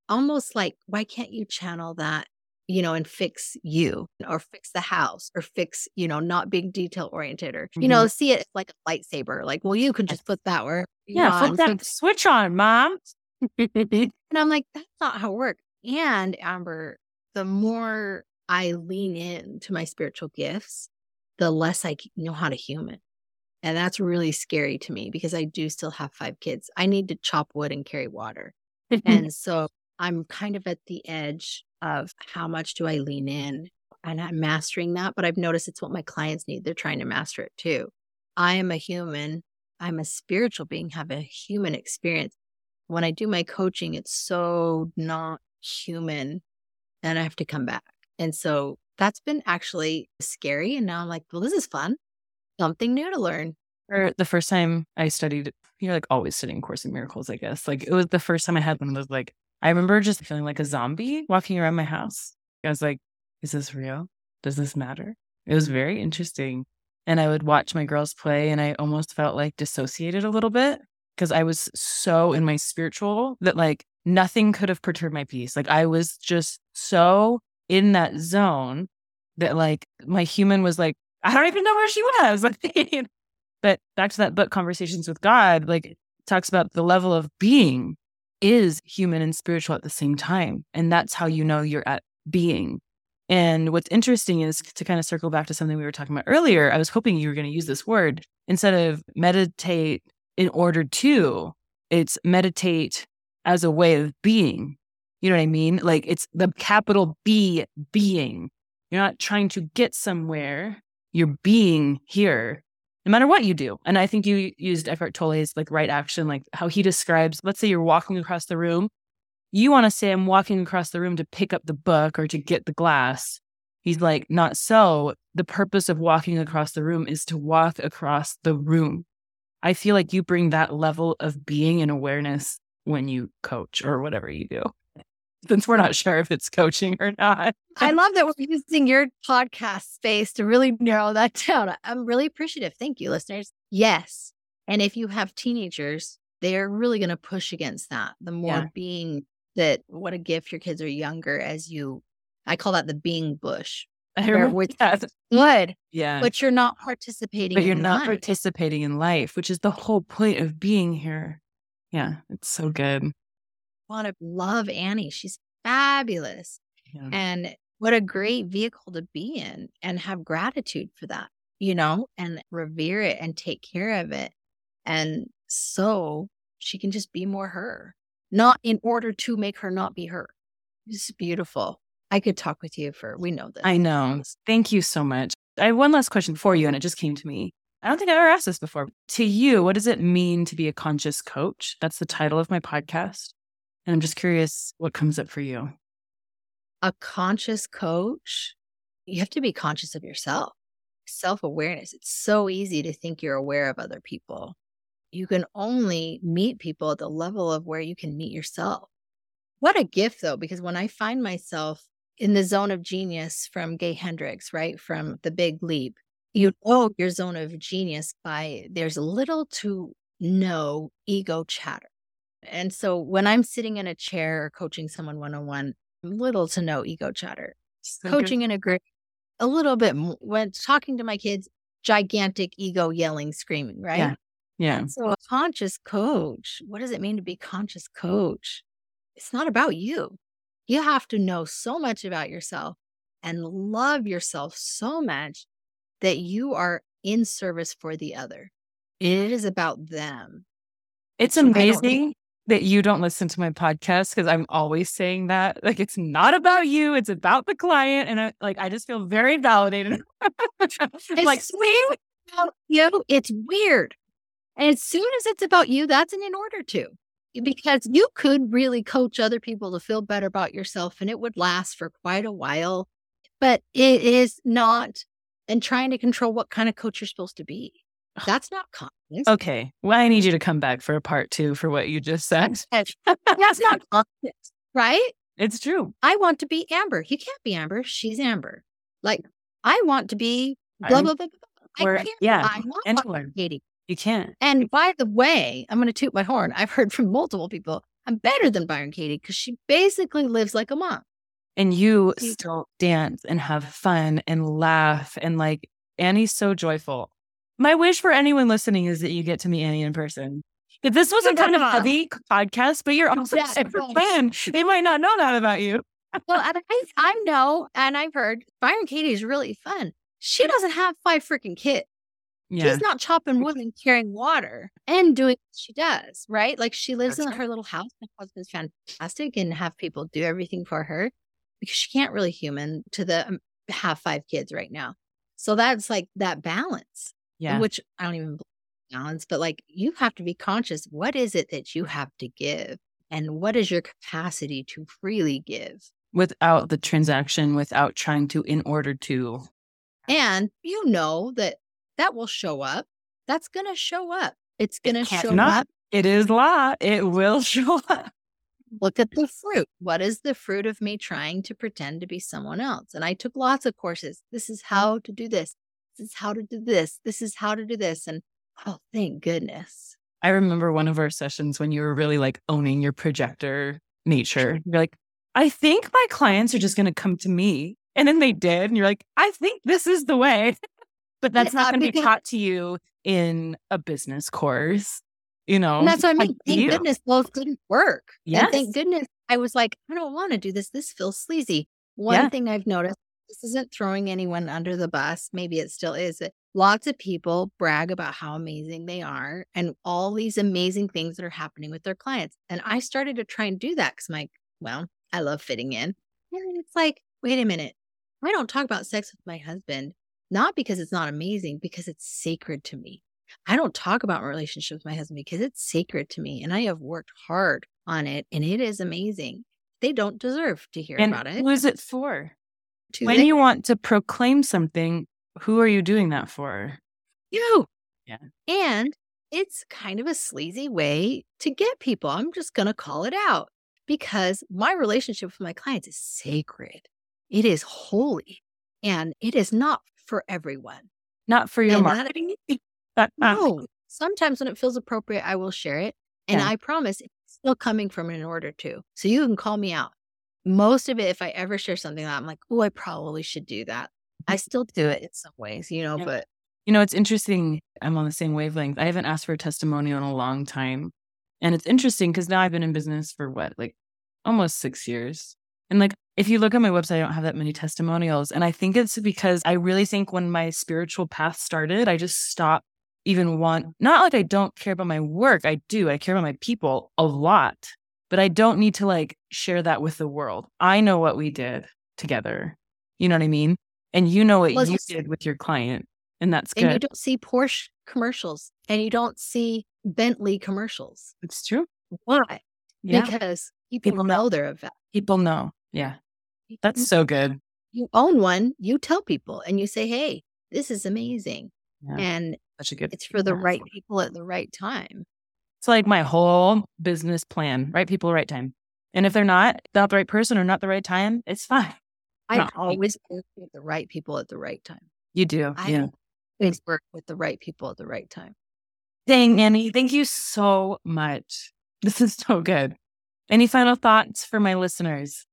Almost like, why can't you channel that, you know, and fix you or fix the house or fix, you know, not being detail oriented or, mm-hmm. you know, see it like a lightsaber. Like, well, you can just put that where. Yeah, flip that fix- switch on, mom. [LAUGHS] and I'm like, that's not how it works. And Amber, the more I lean in to my spiritual gifts, the less I know how to human. And that's really scary to me because I do still have five kids. I need to chop wood and carry water. [LAUGHS] and so I'm kind of at the edge of how much do I lean in and I'm mastering that. But I've noticed it's what my clients need. They're trying to master it too. I am a human. I'm a spiritual being, have a human experience. When I do my coaching, it's so not human and I have to come back. And so that's been actually scary. And now I'm like, well, this is fun. Something new to learn. Or the first time I studied, you're like always studying Course in Miracles, I guess. Like it was the first time I had one of those, like, I remember just feeling like a zombie walking around my house. I was like, is this real? Does this matter? It was very interesting. And I would watch my girls play and I almost felt like dissociated a little bit because I was so in my spiritual that like nothing could have perturbed my peace. Like I was just so in that zone that like my human was like, I don't even know where she was. [LAUGHS] but back to that book, Conversations with God, like talks about the level of being is human and spiritual at the same time. And that's how you know you're at being. And what's interesting is to kind of circle back to something we were talking about earlier. I was hoping you were going to use this word instead of meditate in order to, it's meditate as a way of being. You know what I mean? Like it's the capital B being. You're not trying to get somewhere. You're being here, no matter what you do. And I think you used Eckhart Tolle's like right action, like how he describes, let's say you're walking across the room. You want to say, I'm walking across the room to pick up the book or to get the glass. He's like, not so. The purpose of walking across the room is to walk across the room. I feel like you bring that level of being and awareness when you coach or whatever you do. Since we're not sure if it's coaching or not. I love that we're using your podcast space to really narrow that [LAUGHS] down. I'm really appreciative. Thank you, listeners. Yes. And if you have teenagers, they're really going to push against that. The more yeah. being that what a gift your kids are younger as you, I call that the being bush. [LAUGHS] I remember that. Good. Yeah. But you're not participating. But you're not life. participating in life, which is the whole point of being here. Yeah. It's so good. Want to love Annie. She's fabulous. Yeah. And what a great vehicle to be in and have gratitude for that, you know, and revere it and take care of it. And so she can just be more her, not in order to make her not be her. It's beautiful. I could talk with you for, we know this. I know. Thank you so much. I have one last question for you, and it just came to me. I don't think I've ever asked this before. To you, what does it mean to be a conscious coach? That's the title of my podcast. And I'm just curious what comes up for you. A conscious coach, you have to be conscious of yourself, self awareness. It's so easy to think you're aware of other people. You can only meet people at the level of where you can meet yourself. What a gift, though, because when I find myself in the zone of genius from Gay Hendricks, right? From the big leap, you know your zone of genius by there's little to no ego chatter. And so when I'm sitting in a chair or coaching someone one on one, little to no ego chatter. Coaching in a group, a little bit when talking to my kids, gigantic ego yelling, screaming, right? Yeah. Yeah. So a conscious coach, what does it mean to be conscious coach? It's not about you. You have to know so much about yourself and love yourself so much that you are in service for the other. It is about them. It's amazing that you don't listen to my podcast because I'm always saying that. Like it's not about you, it's about the client. And I like I just feel very validated. [LAUGHS] [LAUGHS] it's like sweet about you. It's weird. And as soon as it's about you, that's an in order to. Because you could really coach other people to feel better about yourself and it would last for quite a while. But it is not and trying to control what kind of coach you're supposed to be. That's not confidence. Okay. Well, I need you to come back for a part two for what you just said. That's not [LAUGHS] confidence, right? It's true. I want to be Amber. You can't be Amber. She's Amber. Like, I want to be blah, blah, blah, blah. Or, yeah. I want Katie. You can't. And by the way, I'm going to toot my horn. I've heard from multiple people I'm better than Byron Katie because she basically lives like a mom. And you still dance and have fun and laugh. And like, Annie's so joyful. My wish for anyone listening is that you get to meet Annie in person. If this was a kind of heavy podcast, but you're [LAUGHS] also yeah, super fun. They might not know that about you. well, [LAUGHS] I, I know, and I've heard Byron Katie is really fun. She doesn't have five freaking kids. Yeah. She's not chopping wood and carrying water and doing what she does, right? Like she lives That's in her little house. My husband's fantastic and have people do everything for her because she can't really human to the um, have five kids right now. So that's like that balance yeah. which I don't even balance, but like you have to be conscious. What is it that you have to give? And what is your capacity to freely give? Without the transaction, without trying to, in order to. And you know that that will show up. That's going to show up. It's going to show not. up. It is law. It will [LAUGHS] show up. Look at the fruit. What is the fruit of me trying to pretend to be someone else? And I took lots of courses. This is mm. how to do this is how to do this. This is how to do this. And oh, thank goodness. I remember one of our sessions when you were really like owning your projector nature. You're like, I think my clients are just going to come to me. And then they did. And you're like, I think this is the way. [LAUGHS] but that's not going to be taught to you in a business course. You know, and that's what I mean. Thank goodness both didn't work. Yeah. Thank goodness I was like, I don't want to do this. This feels sleazy. One yeah. thing I've noticed this isn't throwing anyone under the bus. Maybe it still is. Lots of people brag about how amazing they are and all these amazing things that are happening with their clients. And I started to try and do that because I'm like, well, I love fitting in. And it's like, wait a minute. I don't talk about sex with my husband, not because it's not amazing, because it's sacred to me. I don't talk about my relationship with my husband because it's sacred to me. And I have worked hard on it and it is amazing. They don't deserve to hear and about it. Who is it for? When you want to proclaim something, who are you doing that for? You. Yeah. And it's kind of a sleazy way to get people. I'm just going to call it out because my relationship with my clients is sacred. It is holy and it is not for everyone. Not for your and marketing. That, [LAUGHS] [LAUGHS] [LAUGHS] no. Sometimes when it feels appropriate, I will share it. And yeah. I promise it's still coming from an order too. So you can call me out. Most of it, if I ever share something that I'm like, oh, I probably should do that. I mm. still do it in some ways, you know, yeah. but you know, it's interesting. I'm on the same wavelength. I haven't asked for a testimonial in a long time. And it's interesting because now I've been in business for what, like almost six years. And like, if you look at my website, I don't have that many testimonials. And I think it's because I really think when my spiritual path started, I just stopped even want, not like I don't care about my work. I do. I care about my people a lot, but I don't need to like share that with the world. I know what we did together. You know what I mean? And you know what well, you did with your client. And that's good. And you don't see Porsche commercials and you don't see Bentley commercials. It's true. Why? Yeah. Because people, people know they're a vet. People know. Yeah. That's so good. You own one, you tell people and you say, hey, this is amazing. Yeah. And such a good it's for the right people at the right time. It's like my whole business plan, right people, right time. And if they're not, not the right person or not the right time, it's fine. I no. always work with the right people at the right time. You do. I yeah. always work with the right people at the right time. Dang, Annie, thank you so much. [LAUGHS] This is so good. Any final thoughts for my listeners?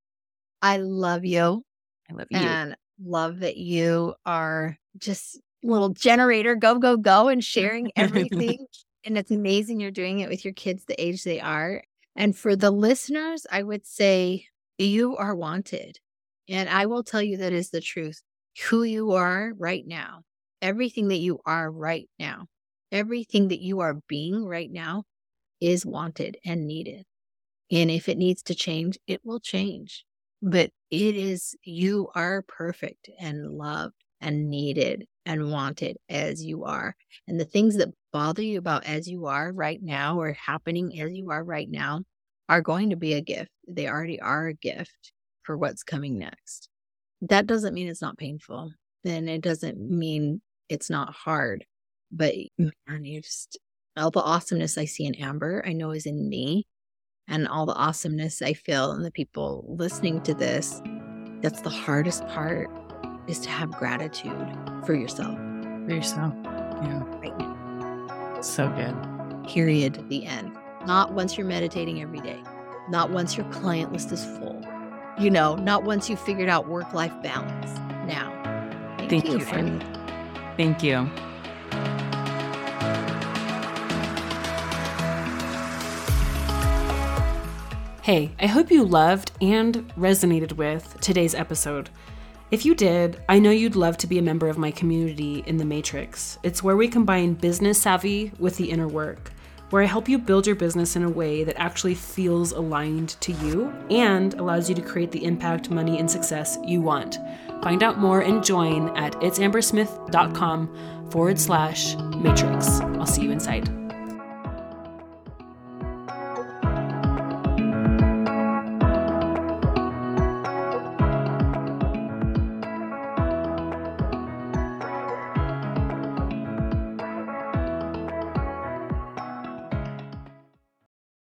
I love you. I love you. And love that you are just little generator, go, go, go, and sharing [LAUGHS] everything. And it's amazing you're doing it with your kids the age they are. And for the listeners, I would say you are wanted. And I will tell you that is the truth. Who you are right now, everything that you are right now, everything that you are being right now is wanted and needed. And if it needs to change, it will change. But it is, you are perfect and loved and needed and wanted as you are. And the things that bother you about as you are right now or happening as you are right now are going to be a gift. They already are a gift for what's coming next. That doesn't mean it's not painful. And it doesn't mean it's not hard. But man, you just all the awesomeness I see in Amber, I know is in me and all the awesomeness I feel in the people listening to this. That's the hardest part is to have gratitude for yourself. For yourself. Yeah. Right. So good. Period. The end. Not once you're meditating every day. Not once your client list is full. You know, not once you've figured out work life balance. Now. Thank, Thank you, you friend. Thank you. Hey, I hope you loved and resonated with today's episode. If you did, I know you'd love to be a member of my community in the Matrix. It's where we combine business savvy with the inner work, where I help you build your business in a way that actually feels aligned to you and allows you to create the impact, money, and success you want. Find out more and join at itsambersmith.com forward slash matrix. I'll see you inside.